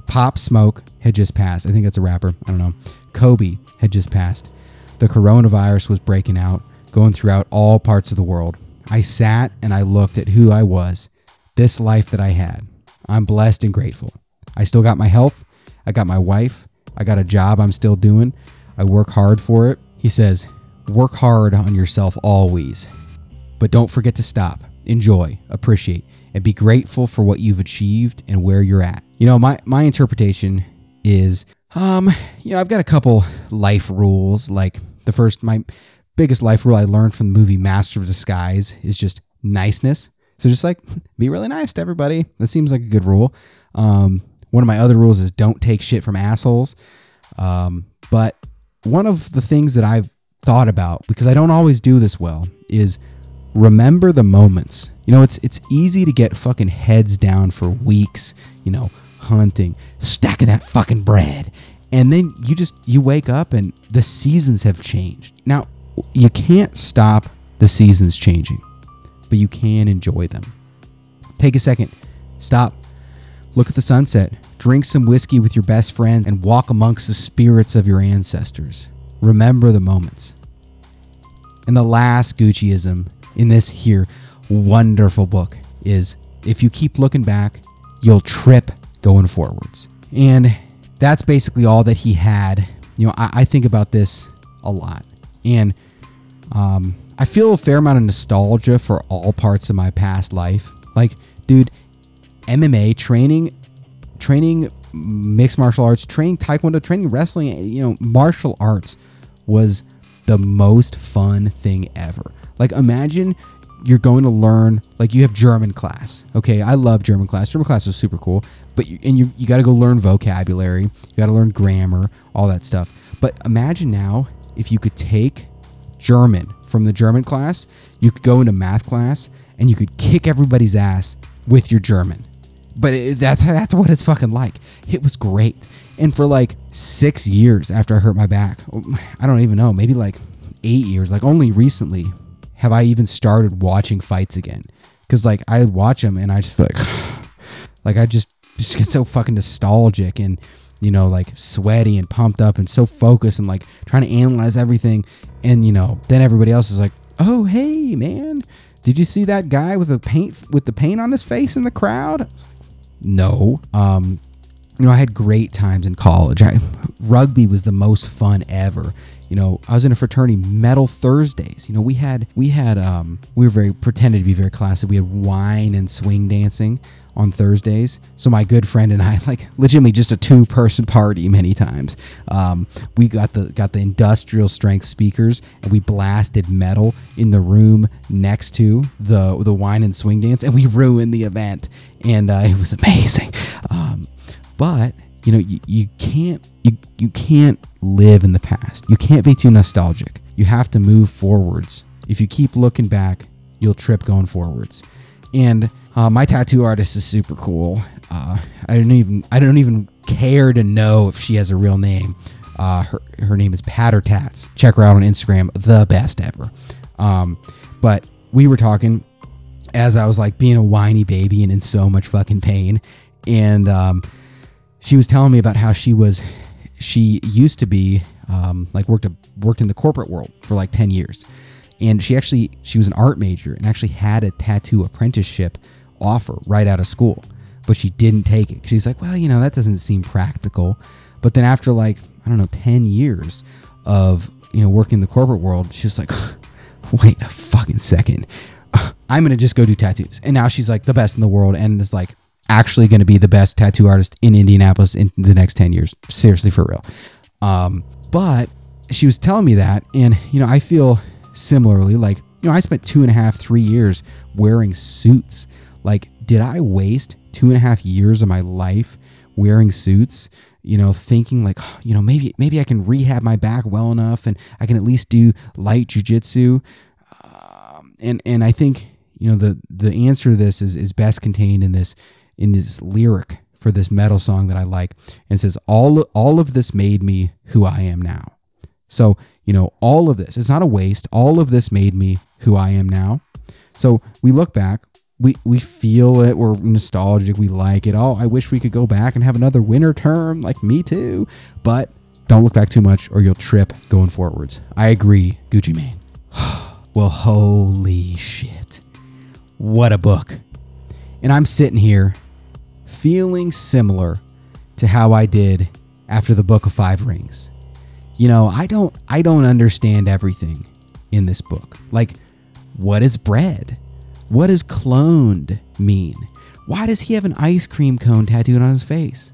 Pop Smoke had just passed. I think that's a rapper. I don't know. Kobe had just passed. The coronavirus was breaking out, going throughout all parts of the world. I sat and I looked at who I was, this life that I had. I'm blessed and grateful. I still got my health. I got my wife. I got a job I'm still doing. I work hard for it. He says, work hard on yourself always, but don't forget to stop, enjoy, appreciate, and be grateful for what you've achieved and where you're at. You know, my, my interpretation is, um, you know, I've got a couple life rules. Like the first, my biggest life rule I learned from the movie Master of Disguise is just niceness. So just like be really nice to everybody. That seems like a good rule. Um, one of my other rules is don't take shit from assholes. Um, but one of the things that I've thought about because I don't always do this well is remember the moments. You know, it's it's easy to get fucking heads down for weeks, you know, hunting, stacking that fucking bread. And then you just you wake up and the seasons have changed. Now, you can't stop the seasons changing, but you can enjoy them. Take a second, stop, look at the sunset, drink some whiskey with your best friends, and walk amongst the spirits of your ancestors. Remember the moments. And the last Gucciism in this here wonderful book is if you keep looking back, you'll trip going forwards. And that's basically all that he had. You know, I, I think about this a lot. And um, I feel a fair amount of nostalgia for all parts of my past life. Like, dude, MMA training, training mixed martial arts, training taekwondo, training wrestling, you know, martial arts was the most fun thing ever. Like, imagine you're going to learn, like, you have German class. Okay, I love German class. German class was super cool, but you, and you you got to go learn vocabulary, you got to learn grammar, all that stuff. But imagine now if you could take German from the German class, you could go into math class and you could kick everybody's ass with your German. But it, that's that's what it's fucking like. It was great. And for like six years after I hurt my back, I don't even know, maybe like eight years, like only recently have I even started watching fights again. Cause like I watch them and I just like, like I just just get so fucking nostalgic and you know like sweaty and pumped up and so focused and like trying to analyze everything. And you know then everybody else is like, oh hey man, did you see that guy with the paint with the paint on his face in the crowd? No. Um, you know, I had great times in college. I, rugby was the most fun ever. You know, I was in a fraternity, Metal Thursdays. You know, we had we had um, we were very pretended to be very classy. We had wine and swing dancing on Thursdays. So my good friend and I, like legitimately just a two person party many times. Um, we got the got the industrial strength speakers and we blasted metal in the room next to the the wine and swing dance, and we ruined the event. And uh, it was amazing. Um, but you know you, you can't you, you can't live in the past you can't be too nostalgic you have to move forwards if you keep looking back you'll trip going forwards and uh, my tattoo artist is super cool. Uh, i don't even i don't even care to know if she has a real name. Uh, her, her name is patter tats. Check her out on instagram the best ever. Um, but we were talking as i was like being a whiny baby and in so much fucking pain. And um, she was telling me about how she was she used to be um, like worked a, worked in the corporate world for like 10 years. And she actually she was an art major and actually had a tattoo apprenticeship offer right out of school but she didn't take it she's like well you know that doesn't seem practical but then after like i don't know 10 years of you know working in the corporate world she's like wait a fucking second i'm gonna just go do tattoos and now she's like the best in the world and it's like actually going to be the best tattoo artist in Indianapolis in the next 10 years. Seriously, for real. Um, but she was telling me that, and, you know, I feel similarly like, you know, I spent two and a half, three years wearing suits. Like, did I waste two and a half years of my life wearing suits? You know, thinking like, you know, maybe maybe I can rehab my back well enough, and I can at least do light jujitsu. Um, and and I think you know the the answer to this is is best contained in this in this lyric for this metal song that I like. And it says, all, all of this made me who I am now. So, you know, all of this, it's not a waste. All of this made me who I am now. So we look back, we we feel it. We're nostalgic. We like it. Oh, I wish we could go back and have another winter term. Like me too. But don't look back too much, or you'll trip going forwards. I agree, Gucci Mane. well, holy shit, what a book! And I'm sitting here feeling similar to how I did after the Book of Five Rings. You know, I don't I don't understand everything in this book. Like, what is bread? What does cloned mean? Why does he have an ice cream cone tattooed on his face?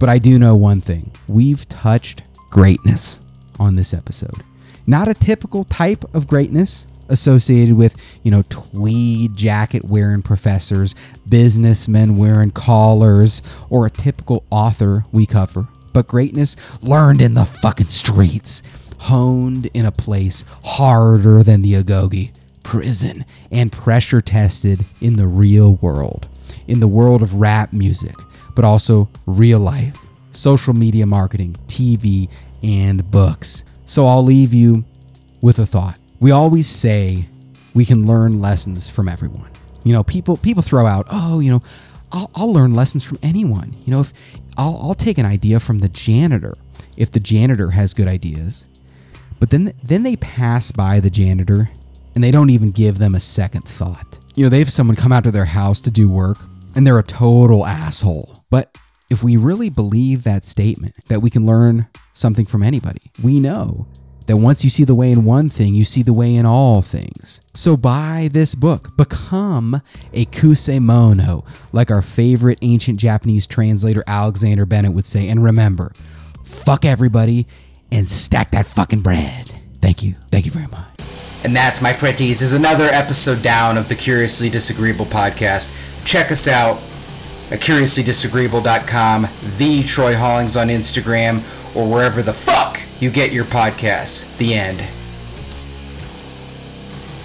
But I do know one thing we've touched greatness on this episode. Not a typical type of greatness associated with, you know, tweed jacket wearing professors, businessmen wearing collars, or a typical author we cover, but greatness learned in the fucking streets, honed in a place harder than the Agoge, prison, and pressure tested in the real world, in the world of rap music, but also real life, social media marketing, TV, and books. So I'll leave you with a thought. We always say we can learn lessons from everyone. You know, people people throw out, oh, you know, I'll, I'll learn lessons from anyone. You know, if I'll, I'll take an idea from the janitor if the janitor has good ideas, but then then they pass by the janitor and they don't even give them a second thought. You know, they have someone come out to their house to do work and they're a total asshole. But if we really believe that statement that we can learn something from anybody, we know that once you see the way in one thing, you see the way in all things. So buy this book, become a kusemono, like our favorite ancient Japanese translator Alexander Bennett would say. And remember, fuck everybody and stack that fucking bread. Thank you. Thank you very much. And that, my pretties, is another episode down of the Curiously Disagreeable podcast. Check us out at curiouslydisagreeable.com, the Troy Hollings on Instagram, or wherever the fuck you get your podcasts. The end.